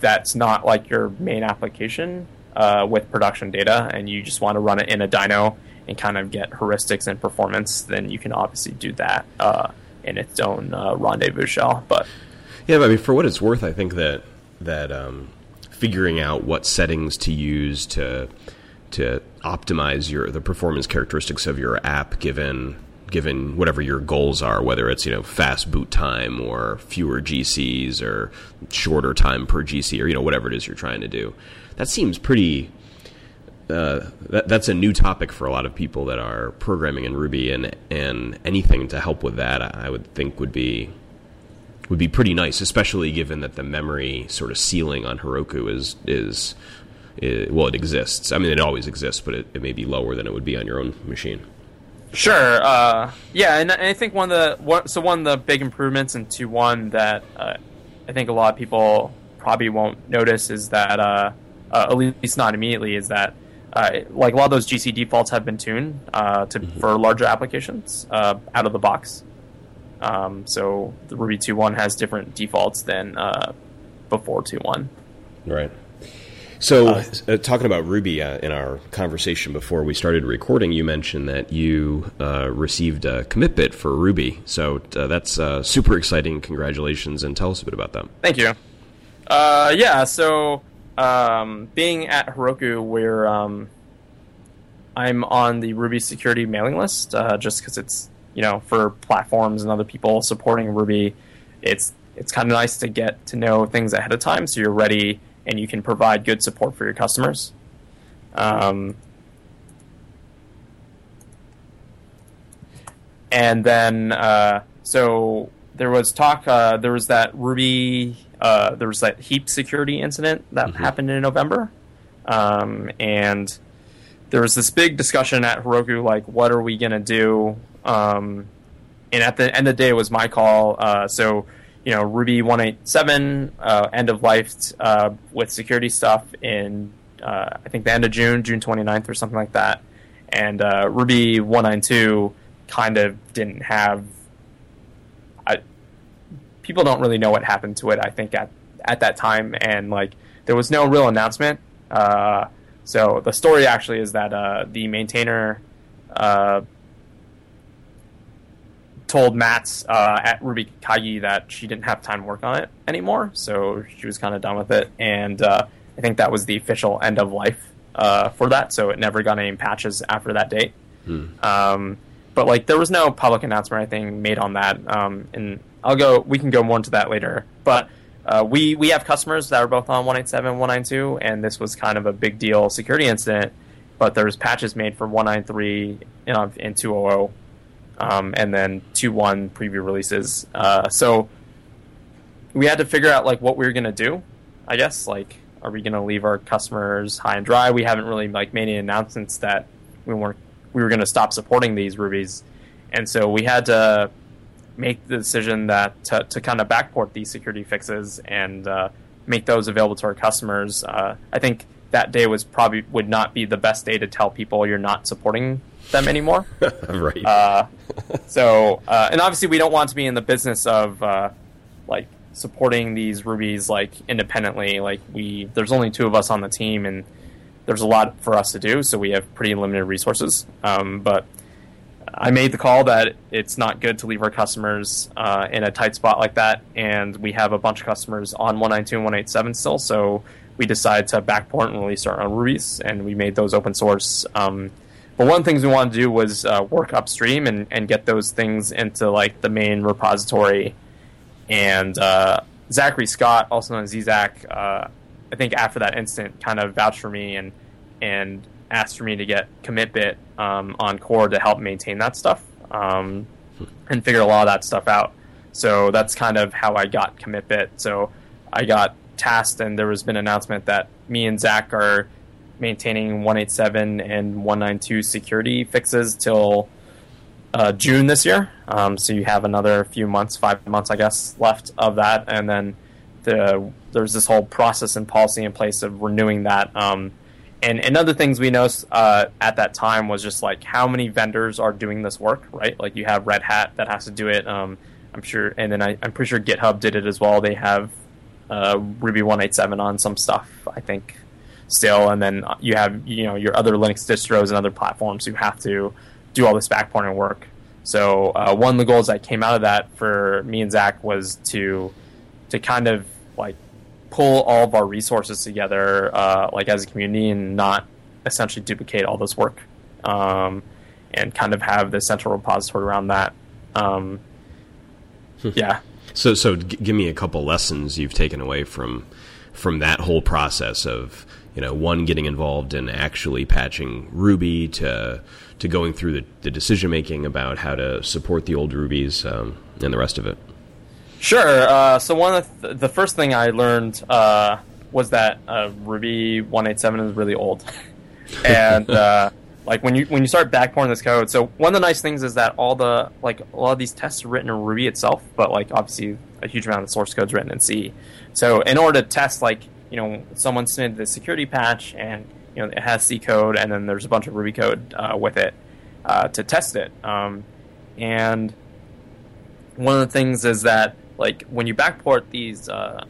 that's not like your main application uh, with production data, and you just want to run it in a dyno and kind of get heuristics and performance. Then you can obviously do that uh, in its own uh, rendezvous shell. But yeah, but I mean, for what it's worth, I think that that um, figuring out what settings to use to to optimize your the performance characteristics of your app given given whatever your goals are, whether it's you know fast boot time or fewer GCs or shorter time per GC or you know whatever it is you're trying to do. That seems pretty. Uh, that, that's a new topic for a lot of people that are programming in Ruby, and and anything to help with that, I would think would be would be pretty nice, especially given that the memory sort of ceiling on Heroku is is, well, it exists. I mean, it always exists, but it, it, may be lower than it would be on your own machine. Sure. Uh, yeah, and, and, I think one of the one, so one of the big improvements into one that uh, I think a lot of people probably won't notice is that uh, uh at least not immediately is that. Uh, like a lot of those GC defaults have been tuned uh, to mm-hmm. for larger applications out of the box. Um, so the Ruby 2.1 has different defaults than uh, before 2.1. Right. So, uh, uh, talking about Ruby uh, in our conversation before we started recording, you mentioned that you uh, received a commit bit for Ruby. So uh, that's uh, super exciting. Congratulations, and tell us a bit about that. Thank you. yeah. So, um, being at Heroku, we're um, I'm on the Ruby security mailing list just because it's you know, for platforms and other people supporting Ruby, it's it's kind of nice to get to know things ahead of time so you're ready and you can provide good support for your customers. Um, and then, uh, so there was talk, uh, there was that Ruby, uh, there was that heap security incident that mm-hmm. happened in November. Um, and there was this big discussion at Heroku, like, what are we going to do um, and at the end of the day, it was my call. Uh, so, you know, Ruby 187 uh, end of life uh, with security stuff in uh, I think the end of June, June 29th or something like that. And uh, Ruby 192 kind of didn't have. I, people don't really know what happened to it. I think at at that time, and like there was no real announcement. Uh, so the story actually is that the maintainer told Mats uh, at Ruby Kagi that she didn't have time to work on it anymore, so she was kind of done with it. And uh, I think that was the official end of life uh, for that, so it never got any patches after that date. Hmm. Um, but like, there was no public announcement or anything made on that, um, and I'll go. We can go more into that later. But uh, we we have customers that are both on 187, 192, and this was kind of a big deal security incident. But there's patches made for 193 and, and 200 um, and then two one preview releases. Uh, so we had to figure out like what we were gonna do. I guess like are we gonna leave our customers high and dry? We haven't really like made any announcements that we weren't we were gonna stop supporting these rubies, and so we had to make the decision that to, to kind of backport these security fixes and uh, make those available to our customers. Uh, I think that day was probably would not be the best day to tell people you're not supporting them anymore. right. Uh, so, uh, and obviously, we don't want to be in the business of uh, like supporting these rubies like independently. Like we, there's only two of us on the team, and there's a lot for us to do, so we have pretty limited resources. Um, but I made the call that it's not good to leave our customers uh, in a tight spot like that, and we have a bunch of customers on 192 and 187 still, so we decided to backport and release our own Rubies, and we made those open source. Um, but one of the things we wanted to do was uh, work upstream and, and get those things into like the main repository. And uh, Zachary Scott, also known as Zach, uh, I think after that incident, kind of vouched for me and and asked for me to get CommitBit um, on core to help maintain that stuff um, and figure a lot of that stuff out. So that's kind of how I got CommitBit. So I got tasked, and there was been an announcement that me and Zach are maintaining 187 and 192 security fixes till uh, June this year. Um, so you have another few months, five months, I guess, left of that, and then the, there's this whole process and policy in place of renewing that. Um, and, and other things we noticed uh, at that time was just like how many vendors are doing this work, right? Like you have Red Hat that has to do it. Um, I'm sure, and then I, am pretty sure GitHub did it as well. They have uh, Ruby 187 on some stuff, I think, still, and then you have you know your other Linux distros and other platforms who have to do all this backporting work. So uh, one of the goals that came out of that for me and Zach was to to kind of like pull all of our resources together, uh, like as a community, and not essentially duplicate all this work, um, and kind of have the central repository around that. Um, hmm. yeah. So, so g- give me a couple lessons you've taken away from from that whole process of you know one getting involved in actually patching Ruby to to going through the, the decision making about how to support the old Rubies um, and the rest of it. Sure. Uh, so one of the, the, first thing I learned uh, was that uh, Ruby 187 is really old, and uh, like when you when you start backporting this code. So one of the nice things is that all the like a lot of these tests are written in Ruby itself, but like obviously a huge amount of source code is written in C. So in order to test, like you know, someone submitted the security patch and you know it has C code, and then there's a bunch of Ruby code uh, with it uh, to test it. Um, and one of the things is that like when you backport these, uh,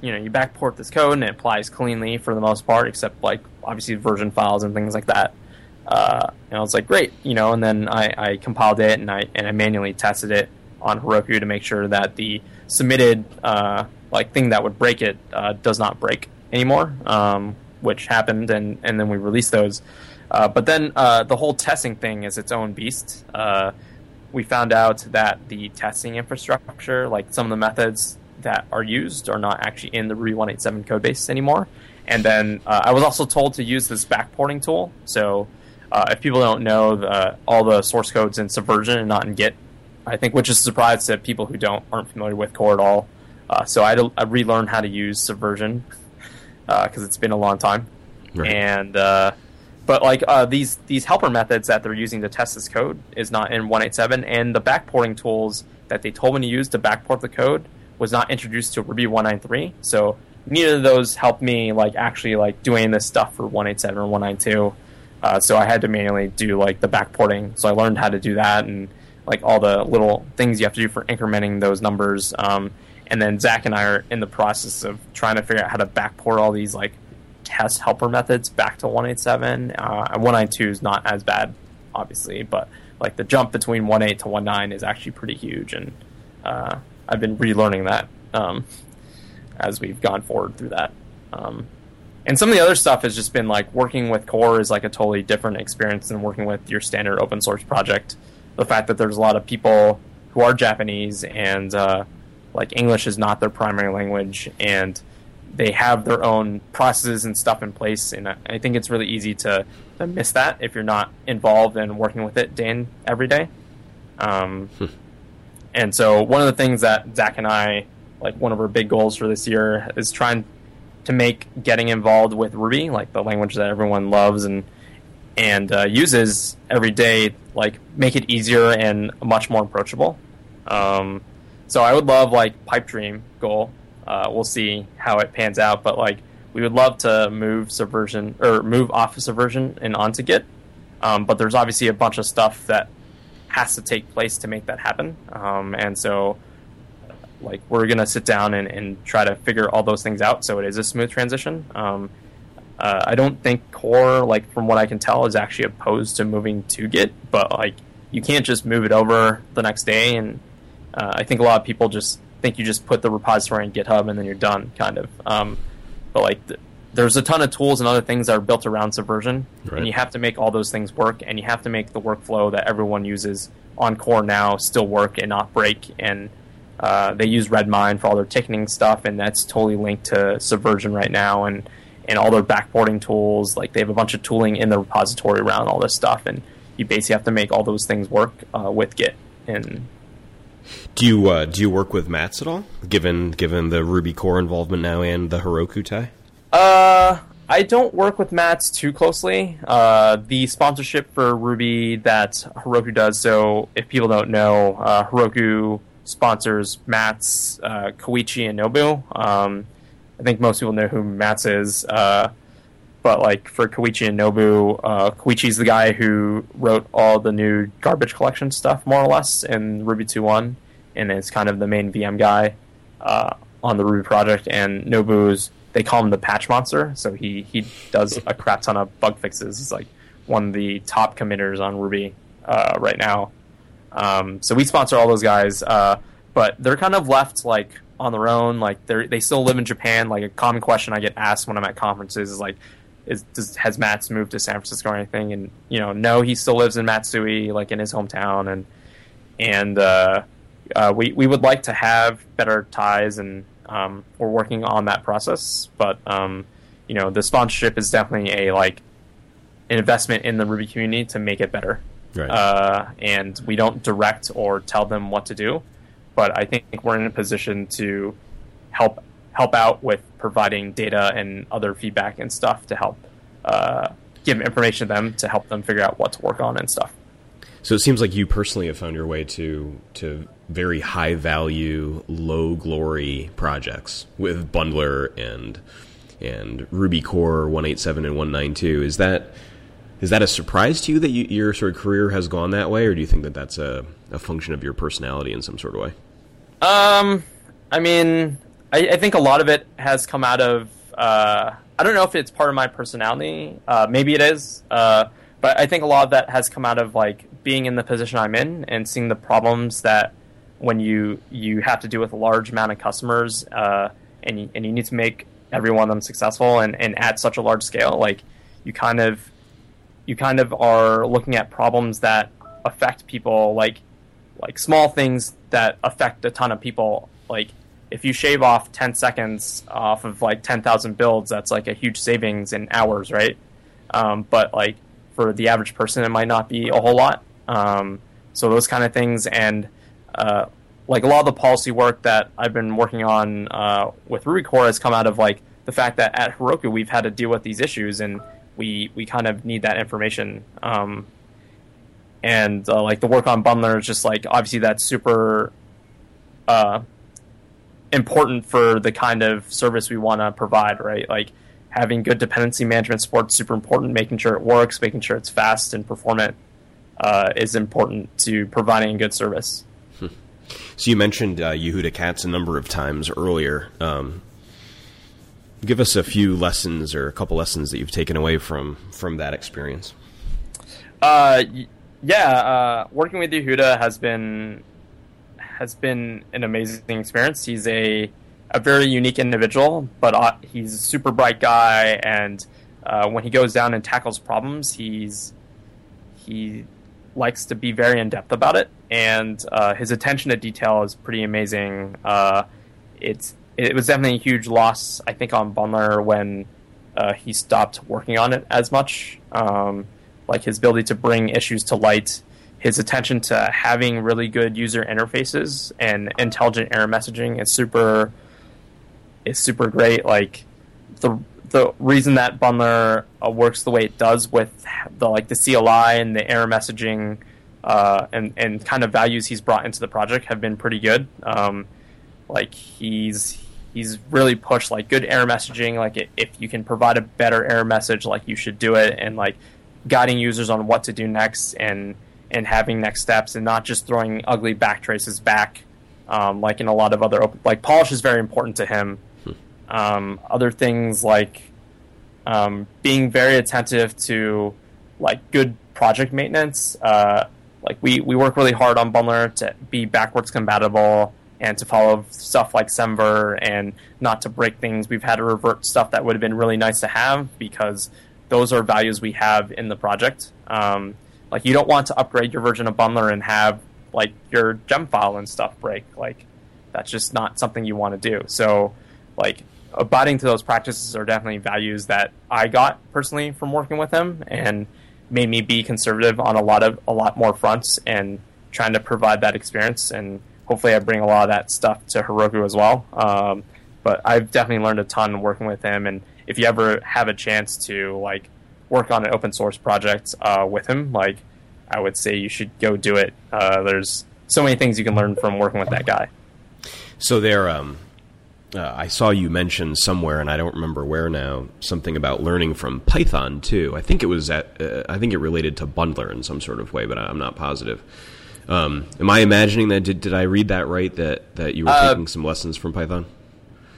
you know, you backport this code and it applies cleanly for the most part, except like obviously version files and things like that. Uh, and I was like, great, you know, and then I, I, compiled it and I and I manually tested it on Heroku to make sure that the submitted uh, like thing that would break it uh, does not break anymore, um, which happened, and and then we released those. Uh, but then uh, the whole testing thing is its own beast. Uh, we found out that the testing infrastructure, like some of the methods that are used, are not actually in the Ruby 187 codebase anymore. And then uh, I was also told to use this backporting tool. So uh, if people don't know, the, all the source codes in Subversion and not in Git, I think, which is a surprise to people who don't aren't familiar with core at all. Uh, so I had to I relearn how to use Subversion because uh, it's been a long time. Right. And uh, but like uh, these these helper methods that they're using to test this code is not in 187, and the backporting tools that they told me to use to backport the code was not introduced to Ruby 193. So neither of those helped me like actually like doing this stuff for 187 or 192. Uh, so I had to manually do like the backporting. So I learned how to do that and like all the little things you have to do for incrementing those numbers. Um, and then Zach and I are in the process of trying to figure out how to backport all these like test helper methods back to 187. Uh, 192 is not as bad, obviously, but like the jump between 18 to 19 is actually pretty huge, and uh, I've been relearning that um, as we've gone forward through that. Um, and some of the other stuff has just been like working with core is like a totally different experience than working with your standard open source project. The fact that there's a lot of people who are Japanese and uh, like English is not their primary language, and they have their own processes and stuff in place. And I think it's really easy to, to miss that if you're not involved and working with it day in every day. Um, hmm. and so one of the things that Zach and I, like one of our big goals for this year, is trying to make getting involved with Ruby, like the language that everyone loves and and uh, uses every day, like make it easier and much more approachable. Um, so I would love like pipe dream goal. Uh, we'll see how it pans out, but like we would love to move subversion or move off of subversion and onto Git. Um, but there's obviously a bunch of stuff that has to take place to make that happen. Um, and so like we're gonna sit down and, and, try to figure all those things out so it is a smooth transition. Um, uh, I don't think Core, like from what I can tell, is actually opposed to moving to Git, but like you can't just move it over the next day and uh, I think a lot of people just think you just put the repository in GitHub and then you're done, kind of. Um, but like th- there's a ton of tools and other things that are built around Subversion, Right. and you have to make all those things work, and you have to make the workflow that everyone uses on core now still work and not break. And uh, they use Redmine for all their ticketing stuff, and that's totally linked to Subversion right now, and and all their backporting tools. Like they have a bunch of tooling in the repository around all this stuff, and you basically have to make all those things work uh, with Git. And Do you uh, do you work with Mats at all? Given given the Ruby core involvement now and the Heroku tie. Uh, I don't work with Mats too closely. Uh, the sponsorship for Ruby that Heroku does. So, if people don't know, uh, Heroku sponsors Mats, uh, Koichi, and Nobu. Um, I think most people know who Mats is. Uh, but like for Koichi and Nobu, uh, Koichi's the guy who wrote all the new garbage collection stuff, more or less, in Ruby 2.1, and is kind of the main VM guy uh, on the Ruby project. And Nobu's they call him the patch monster, so he he does a crap ton of bug fixes. He's like one of the top committers on Ruby uh, right now. Um, so we sponsor all those guys, uh, but they're kind of left like on their own. Like they they still live in Japan. Like a common question I get asked when I'm at conferences is like, is does, has Mats moved to San Francisco or anything? And you know, no, he still lives in Matsue, like in his hometown, and and uh, uh, we we would like to have better ties, and um, we're working on that process. But um, you know, the sponsorship is definitely a like an investment in the Ruby community to make it better. Right. Uh, and we don't direct or tell them what to do, but I think we're in a position to help help out with providing data and other feedback and stuff to help uh, give information to them to help them figure out what to work on and stuff. So it seems like you personally have found your way to to very high value, low glory projects with Bundler and and Ruby Core 187 and 192. Is that is that a surprise to you that you, your sort of career has gone that way, or do you think that that's a, a function of your personality in some sort of way? Um, I mean, I, I think a lot of it has come out of. Uh, I don't know if it's part of my personality. Uh, maybe it is. Uh, but I think a lot of that has come out of like being in the position I'm in and seeing the problems that when you you have to deal with a large amount of customers uh, and you, and you need to make every one of them successful and, and at such a large scale, like you kind of you kind of are looking at problems that affect people like like small things that affect a ton of people like if you shave off 10 seconds off of like 10,000 builds that's like a huge savings in hours right? Um, but like for the average person it might not be a whole lot. Um, so those kind of things and uh, like a lot of the policy work that I've been working on uh, with Ruby Core has come out of like the fact that at Heroku we've had to deal with these issues and we we kind of need that information. Um, and uh, like the work on Bundler is just like obviously that's super uh, important for the kind of service we want to provide, right? Like having good dependency management support is super important. Making sure it works, making sure it's fast and performant uh, is important to providing a good service. So you mentioned uh, Yehuda Katz a number of times earlier. Um, give us a few lessons or a couple lessons that you've taken away from from that experience. Uh, yeah, uh, working with Yehuda has been has been an amazing experience. He's a a very unique individual, but uh, he's a super bright guy, and uh, when he goes down and tackles problems, he's he likes to be very in depth about it, and uh, his attention to detail is pretty amazing. Uh, it's it was definitely a huge loss, I think, on Bundler when uh, he stopped working on it as much. Um, like his ability to bring issues to light, his attention to having really good user interfaces and intelligent error messaging is super is super great. Like the the reason that Bundler uh, works the way it does with the like the CLI and the error messaging uh, and and kind of values he's brought into the project have been pretty good. Um, like he's he's really pushed like good error messaging. Like if you can provide a better error message, like you should do it, and like guiding users on what to do next and and having next steps, and not just throwing ugly back traces back. Um, like in a lot of other open, like polish is very important to him. Um, other things like um, being very attentive to like good project maintenance. Uh, like we, we work really hard on Bundler to be backwards compatible and to follow stuff like Semver and not to break things. We've had to revert stuff that would have been really nice to have because those are values we have in the project. Um, like you don't want to upgrade your version of Bundler and have like your gem file and stuff break. Like that's just not something you want to do. So like abiding to those practices are definitely values that I got personally from working with him and made me be conservative on a lot of a lot more fronts and trying to provide that experience and hopefully I bring a lot of that stuff to Heroku as well. Um, but I've definitely learned a ton working with him and if you ever have a chance to like work on an open source project uh, with him, like I would say you should go do it. Uh, there's so many things you can learn from working with that guy. So there, um, uh, I saw you mention somewhere, and I don't remember where now, something about learning from Python too. I think it was at, uh, I think it related to Bundler in some sort of way, but I'm not positive. Um, am I imagining that? Did, did I read that right? That that you were uh, taking some lessons from Python?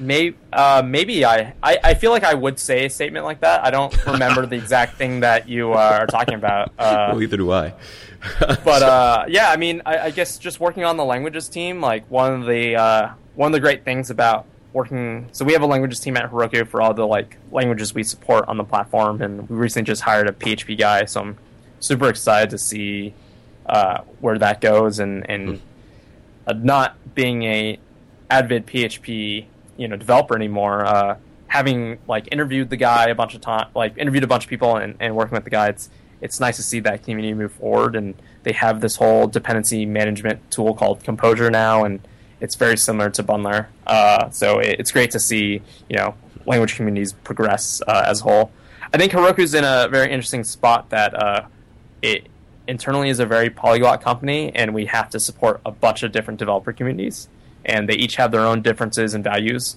Maybe, uh, maybe I, I, I feel like I would say a statement like that. I don't remember the exact thing that you uh, are talking about. Uh, well, either do I. but uh, yeah, I mean, I, I, guess just working on the languages team, like one of the uh, one of the great things about working. So we have a languages team at Heroku for all the like languages we support on the platform, and we recently just hired a PHP guy. So I'm super excited to see uh, where that goes, and and mm. not being a avid PHP you know developer anymore. Uh, having like interviewed the guy a bunch of time, like interviewed a bunch of people and, and working with the guy, it's it's nice to see that community move forward. And they have this whole dependency management tool called Composer now, and it's very similar to Bundler. Uh, so it, it's great to see you know language communities progress uh, as a whole. I think Heroku's in a very interesting spot that uh, it internally is a very polyglot company, and we have to support a bunch of different developer communities and they each have their own differences and values.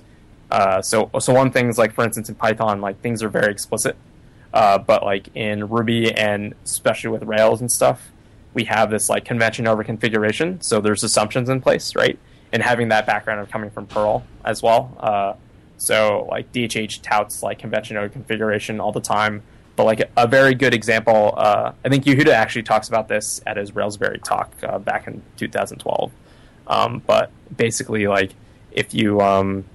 Uh, so, so one thing is like, for instance, in Python, like things are very explicit, uh, but like in Ruby and especially with Rails and stuff, we have this like convention over configuration. So there's assumptions in place, right? And having that background of coming from Perl as well. Uh, so like DHH touts like convention over configuration all the time. But like a very good example, uh, I think Yehuda actually talks about this at his Railsberry talk uh, back in 2012. Um, but basically, like if you um,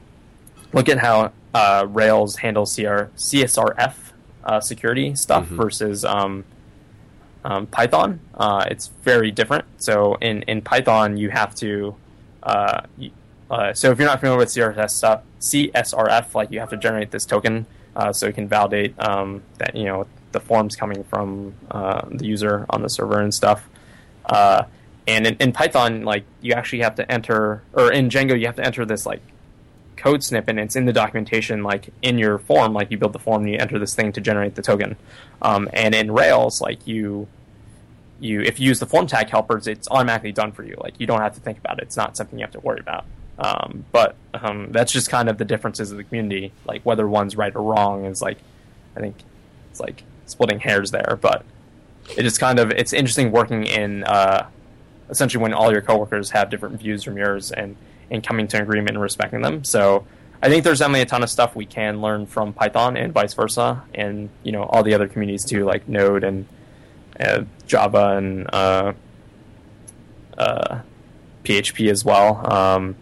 look at how uh, Rails handles CR, CSRF uh, security stuff mm-hmm. versus um, um, Python, uh, it's very different. So in, in Python, you have to uh, uh, so if you're not familiar with CSRF stuff, CSRF, like you have to generate this token uh, so you can validate um, that you know the forms coming from the user on the server and stuff. And in, in, Python, like you actually have to enter, or in Django, you have to enter this like code snippet, and it's in the documentation, like in your form, like you build the form, and you enter this thing to generate the token. Um, and in Rails, like you, you if you use the form tag helpers, it's automatically done for you. Like you don't have to think about it. It's not something you have to worry about. Um, but um, that's just kind of the differences of the community. Like whether one's right or wrong is like, I think it's like splitting hairs there. But it is kind of it's interesting working in. Uh, essentially when all your coworkers have different views from yours and, and coming to an agreement and respecting them. So I think there's definitely a ton of stuff we can learn from Python and vice versa, and you know all the other communities too, like Node and uh, Java and uh, uh, PHP as well. Um,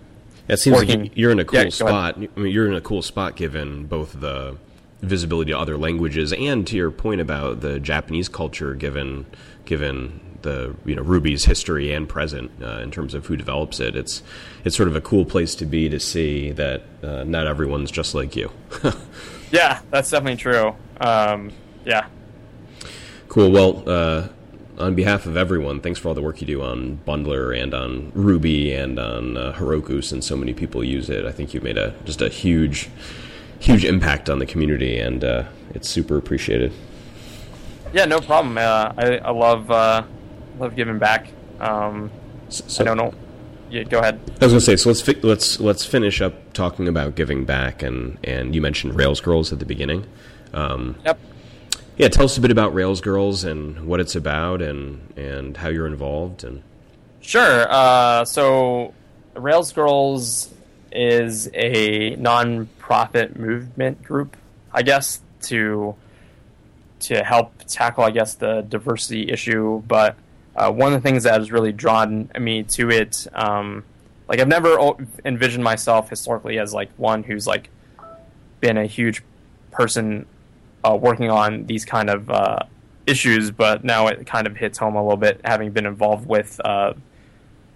it seems working, like you're in a cool yeah, spot. I mean, you're in a cool spot given both the visibility to other languages and to your point about the Japanese culture, given given the you know Ruby's history and present uh, in terms of who develops it. It's it's sort of a cool place to be to see that uh, not everyone's just like you. yeah, that's definitely true. Um, yeah. Cool. Well, uh, on behalf of everyone, thanks for all the work you do on Bundler and on Ruby and on uh, Heroku, since so many people use it. I think you've made a just a huge, huge impact on the community, and uh, it's super appreciated. Yeah, no problem. Uh, I, I love uh, love giving back. Um, so, I don't know. Yeah, go ahead. I was going to say, so let's fi- let's let's finish up talking about giving back, and and you mentioned Rails Girls at the beginning. Um, yep. Yeah, tell us a bit about Rails Girls and what it's about, and and how you're involved. And sure. Uh, so Rails Girls is a non-profit movement group, I guess, to to help tackle, I guess, the diversity issue, but uh, one of the things that has really drawn me to it um, like I've never envisioned myself historically as like one who's like been a huge person uh, working on these kind of uh, issues, but now it kind of hits home a little bit, having been involved with uh,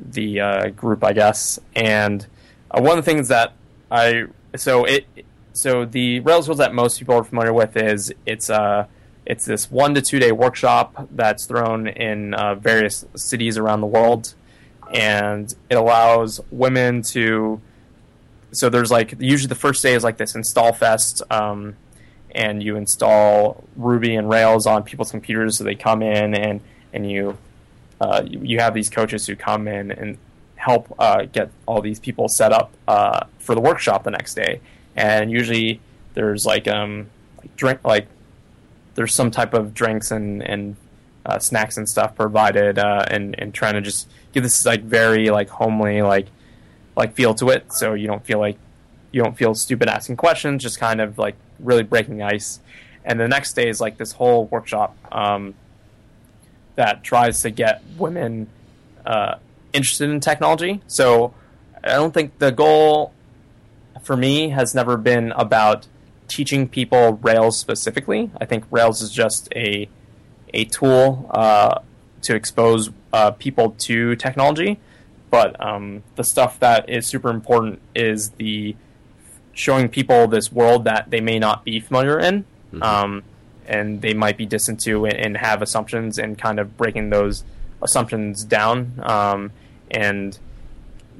the uh, group, I guess. And uh, one of the things that I so it so the Rails Girls that most people are familiar with is it's uh it's this one to two day workshop that's thrown in uh, various cities around the world, and it allows women to. So there's like usually the first day is like this install fest. Um, and you install Ruby and Rails on people's computers, so they come in and and you uh, you have these coaches who come in and help uh, get all these people set up uh, for the workshop the next day. And usually there's like um like drink like there's some type of drinks and and uh, snacks and stuff provided, uh, and and trying to just give this like very like homely like like feel to it, so you don't feel like you don't feel stupid asking questions, just kind of like really breaking ice. And the next day is like this whole workshop um, that tries to get women uh, interested in technology. So I don't think the goal for me has never been about teaching people Rails specifically. I think Rails is just a a tool uh, to expose uh, people to technology. But um, the stuff that is super important is the showing people this world that they may not be familiar in, mm-hmm. um, and they might be distant to, and, and, have assumptions, and kind of breaking those assumptions down, um, and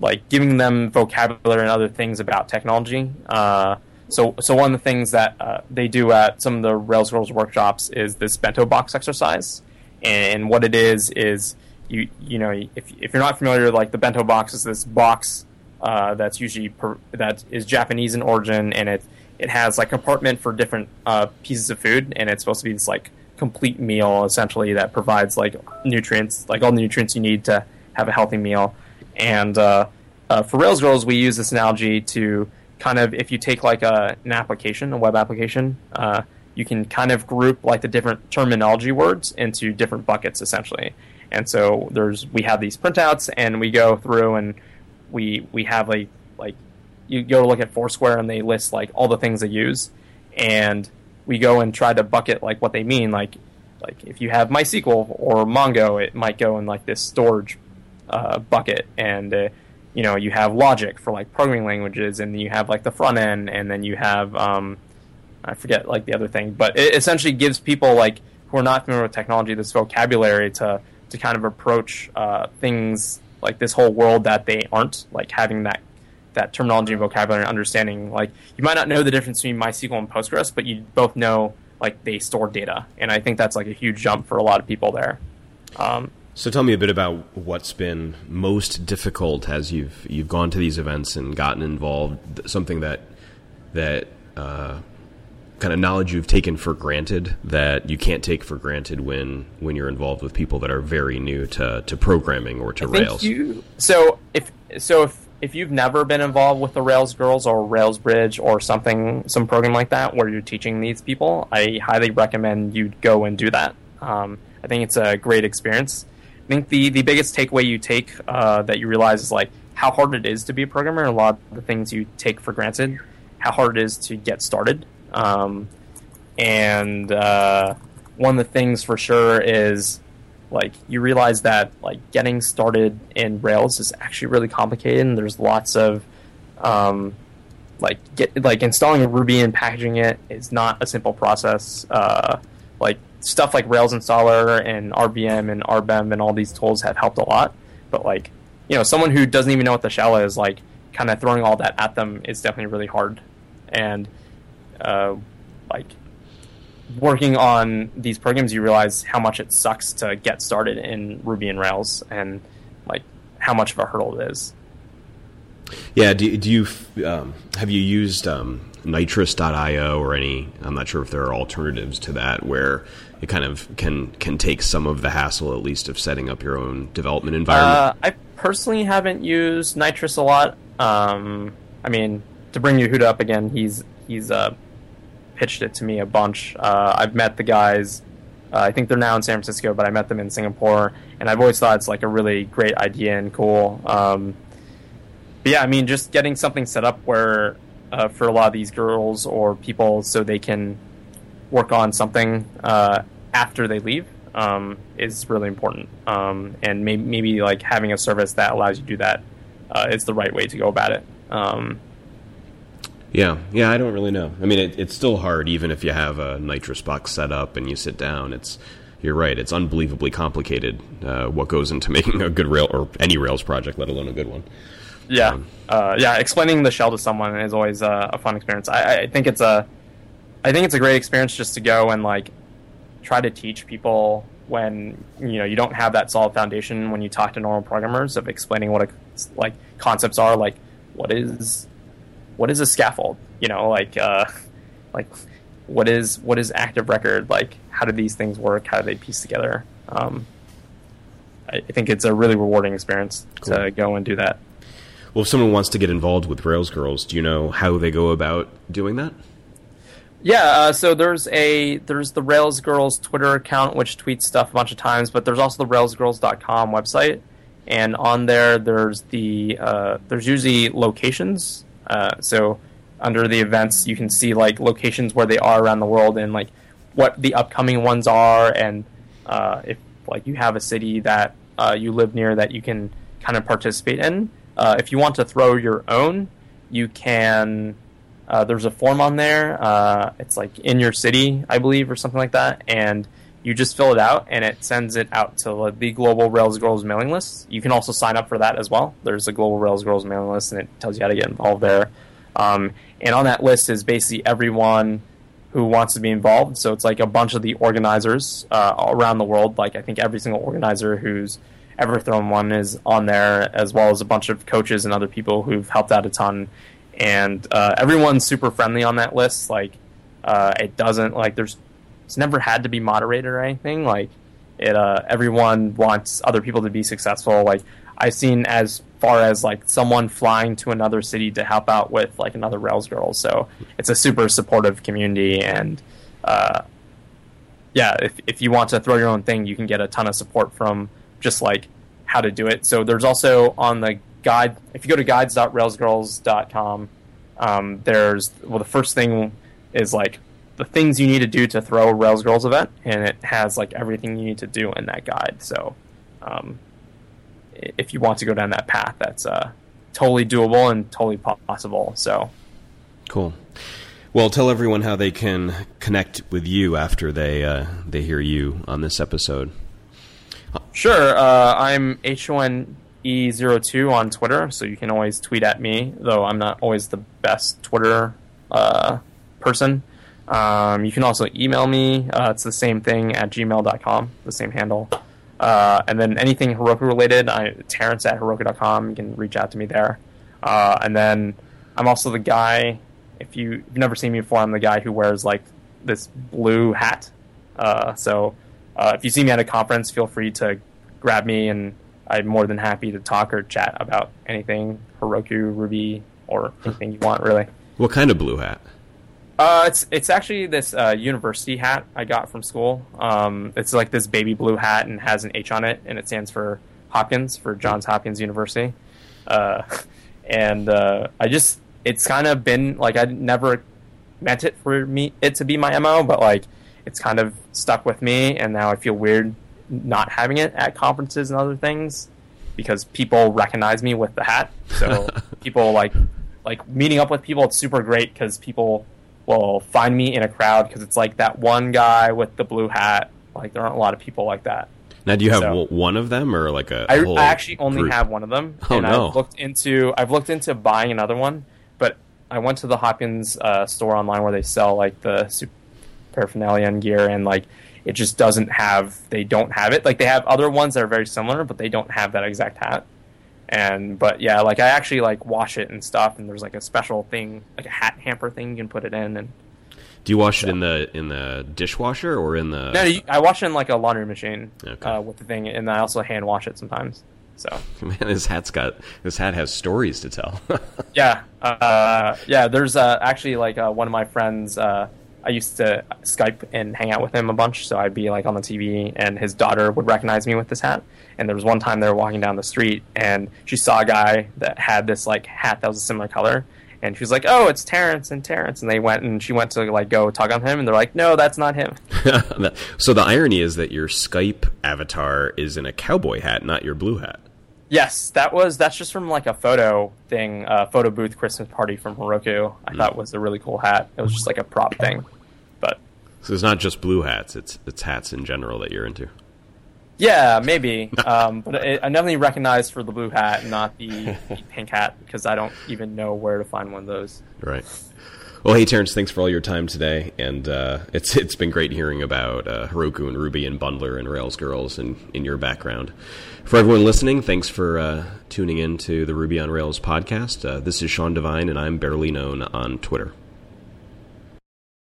like giving them vocabulary and other things about technology. Uh, so, so one of the things that uh, they do at some of the Rails Girls workshops is this bento box exercise, and what it is is you you know if if you're not familiar, like the bento box is this box uh, that's usually per, that is Japanese in origin, and it it has like compartment for different uh, pieces of food, and it's supposed to be this like complete meal essentially that provides like nutrients, like all the nutrients you need to have a healthy meal. And uh, uh for Rails Girls, we use this analogy to kind of if you take like a, an application, a web application, uh, you can kind of group like the different terminology words into different buckets essentially. And so there's we have these printouts, and we go through and we we have like like you go look at Foursquare and they list like all the things they use, and we go and try to bucket like what they mean. Like like if you have MySQL or Mongo, it might go in like this storage uh, bucket, and uh, you know you have logic for like programming languages, and then you have like the front end, and then you have um, I forget like the other thing, but it essentially gives people like who are not familiar with technology this vocabulary to to kind of approach uh, things like this whole world that they aren't like having that that terminology and vocabulary and understanding. Like you might not know the difference between MySQL and Postgres, but you both know like they store data, and I think that's like a huge jump for a lot of people there. Um, so tell me a bit about what's been most difficult as you've you've gone to these events and gotten involved. Something that that uh, kind of knowledge you've taken for granted that you can't take for granted when when you're involved with people that are very new to, to programming or to I Rails. You, so if so if if you've never been involved with the Rails Girls or Rails Bridge or something some program like that where you're teaching these people, I highly recommend you go and do that. Um, I think it's a great experience. I think the the biggest takeaway you take uh, that you realize is like how hard it is to be a programmer. A lot of the things you take for granted, how hard it is to get started. Um, and uh, one of the things for sure is like you realize that like getting started in Rails is actually really complicated, and there's lots of um, like get like installing Ruby and packaging it is not a simple process. Uh, like stuff like Rails installer and RVM and rbenv and all these tools have helped a lot, but like you know someone who doesn't even know what the shell is like kind of throwing all that at them is definitely really hard and uh, like working on these programs, you realize how much it sucks to get started in Ruby and Rails, and like how much of a hurdle it is. Yeah. Do, do you um, have you used um, Nitrous.io or any? I'm not sure if there are alternatives to that where it kind of can can take some of the hassle at least of setting up your own development environment. Uh, I personally haven't used Nitrous a lot. Um, I mean, to bring Yehuda up again, he's he's uh, pitched it to me a bunch. Uh, I've met the guys. Uh, I think they're now in San Francisco, but I met them in Singapore, and I've always thought it's like a really great idea and cool. Um, but yeah, I mean, just getting something set up where uh, for a lot of these girls or people, so they can work on something uh, after they leave um, is really important. Um, and maybe, maybe like having a service that allows you to do that uh, is the right way to go about it. Um, yeah, yeah, I don't really know. I mean, it, it's still hard, even if you have a nitrous box set up and you sit down. It's you're right. It's unbelievably complicated uh, what goes into making a good rail or any Rails project, let alone a good one. Yeah, um, uh, yeah. Explaining the shell to someone is always a, a fun experience. I, I, think it's a, I think it's a great experience just to go and like try to teach people when you know you don't have that solid foundation when you talk to normal programmers of explaining what a, like concepts are like what is what is a scaffold? You know like uh, like what is what is active record? Like how do these things work? How do they piece together? Um, I, think it's a really rewarding experience cool. to go and do that. Well if someone wants to get involved with rails girls do you know how they go about doing that yeah, uh, so there's a there's the Rails Girls Twitter account which tweets stuff a bunch of times, but there's also the RailsGirls.com website, and on there there's the uh, there's usually locations. Uh, so under the events, you can see like locations where they are around the world and like what the upcoming ones are, and uh, if like you have a city that uh, you live near that you can kind of participate in. Uh, if you want to throw your own, you can uh, there's a form on there. Uh, it's like in your city, I believe, or something like that, and you just fill it out, and it sends it out to the Global Rails Girls mailing list. You can also sign up for that as well. There's a Global Rails Girls mailing list, and it tells you how to get involved there. Um, and on that list is basically everyone who wants to be involved. So it's like a bunch of the organizers uh, around the world. Like I think every single organizer who's ever thrown one is on there, as well as a bunch of coaches and other people who've helped out a ton and uh, everyone's super friendly on that list. Like, uh, it doesn't like there's it's never had to be moderated or anything. Like, it uh, everyone wants other people to be successful. Like, I've seen as far as like someone flying to another city to help out with like another Rails girl. So it's a super supportive community, and uh, yeah, if if you want to throw your own thing, you can get a ton of support from just like how to do it. So there's also on the guide. If you go to guides.railsgirls.com, um, there's well, the first thing is like the things you need to do to throw a Rails Girls event, and it has like everything you need to do in that guide. So, um, if you want to go down that path, that's uh, totally doable and totally possible. So, cool. Well, tell everyone how they can connect with you after they uh, they hear you on this episode. Sure. Uh, I'm H O N E02 on Twitter, so you can always tweet at me, though I'm not always the best Twitter uh, person. Um, you can also email me. Uh, it's the same thing at gmail.com, the same handle. Uh, and then anything Heroku related, I, Terence at Heroku.com, you can reach out to me there. Uh, and then I'm also the guy, if you, have never seen me before, I'm the guy who wears like this blue hat. Uh, so uh, if you see me at a conference, feel free to grab me and I'm more than happy to talk or chat about anything Heroku, Ruby, or anything you want, really. What kind of blue hat? Uh, it's it's actually this uh, university hat I got from school. Um, it's like this baby blue hat and has an H on it, and it stands for Hopkins for Johns Hopkins University. Uh, and uh, I just it's kind of been like I never meant it for me it to be my mo, but like it's kind of stuck with me, and now I feel weird not having it at conferences and other things because people recognize me with the hat. So people like like meeting up with people. It's super great because people will find me in a crowd because it's like that one guy with the blue hat. Like there aren't a lot of people like that. Now, do you have so, one of them or like a? I, I actually only group? have one of them. Oh and no! I've looked into I've looked into buying another one, but I went to the Hopkins uh, store online where they sell like the paraphernalia and gear, and like it just doesn't have they don't have it like they have other ones that are very similar but they don't have that exact hat and but yeah like i actually like wash it and stuff and there's like a special thing like a hat hamper thing you can put it in and do you wash so. it in the in the dishwasher or in the no i wash it in like a laundry machine okay. uh, with the thing and i also hand wash it sometimes so man this hat's got this hat has stories to tell yeah uh, yeah there's uh, actually like uh, one of my friends uh, I used to Skype and hang out with him a bunch. So I'd be like on the TV, and his daughter would recognize me with this hat. And there was one time they were walking down the street, and she saw a guy that had this like hat that was a similar color, and she was like, "Oh, it's Terence and Terence." And they went and she went to like go tug on him, and they're like, "No, that's not him." so the irony is that your Skype avatar is in a cowboy hat, not your blue hat. Yes, that was that's just from like a photo thing, uh, photo booth Christmas party from Heroku. I mm. thought was a really cool hat. It was just like a prop thing, but so it's not just blue hats; it's it's hats in general that you're into. Yeah, maybe, um, but it, I definitely recognize for the blue hat, not the, the pink hat, because I don't even know where to find one of those. Right. Well, hey Terence, thanks for all your time today, and uh, it's it's been great hearing about uh, Heroku and Ruby and Bundler and Rails Girls and in your background. For everyone listening, thanks for uh, tuning in to the Ruby on Rails podcast. Uh, this is Sean Devine, and I'm barely known on Twitter.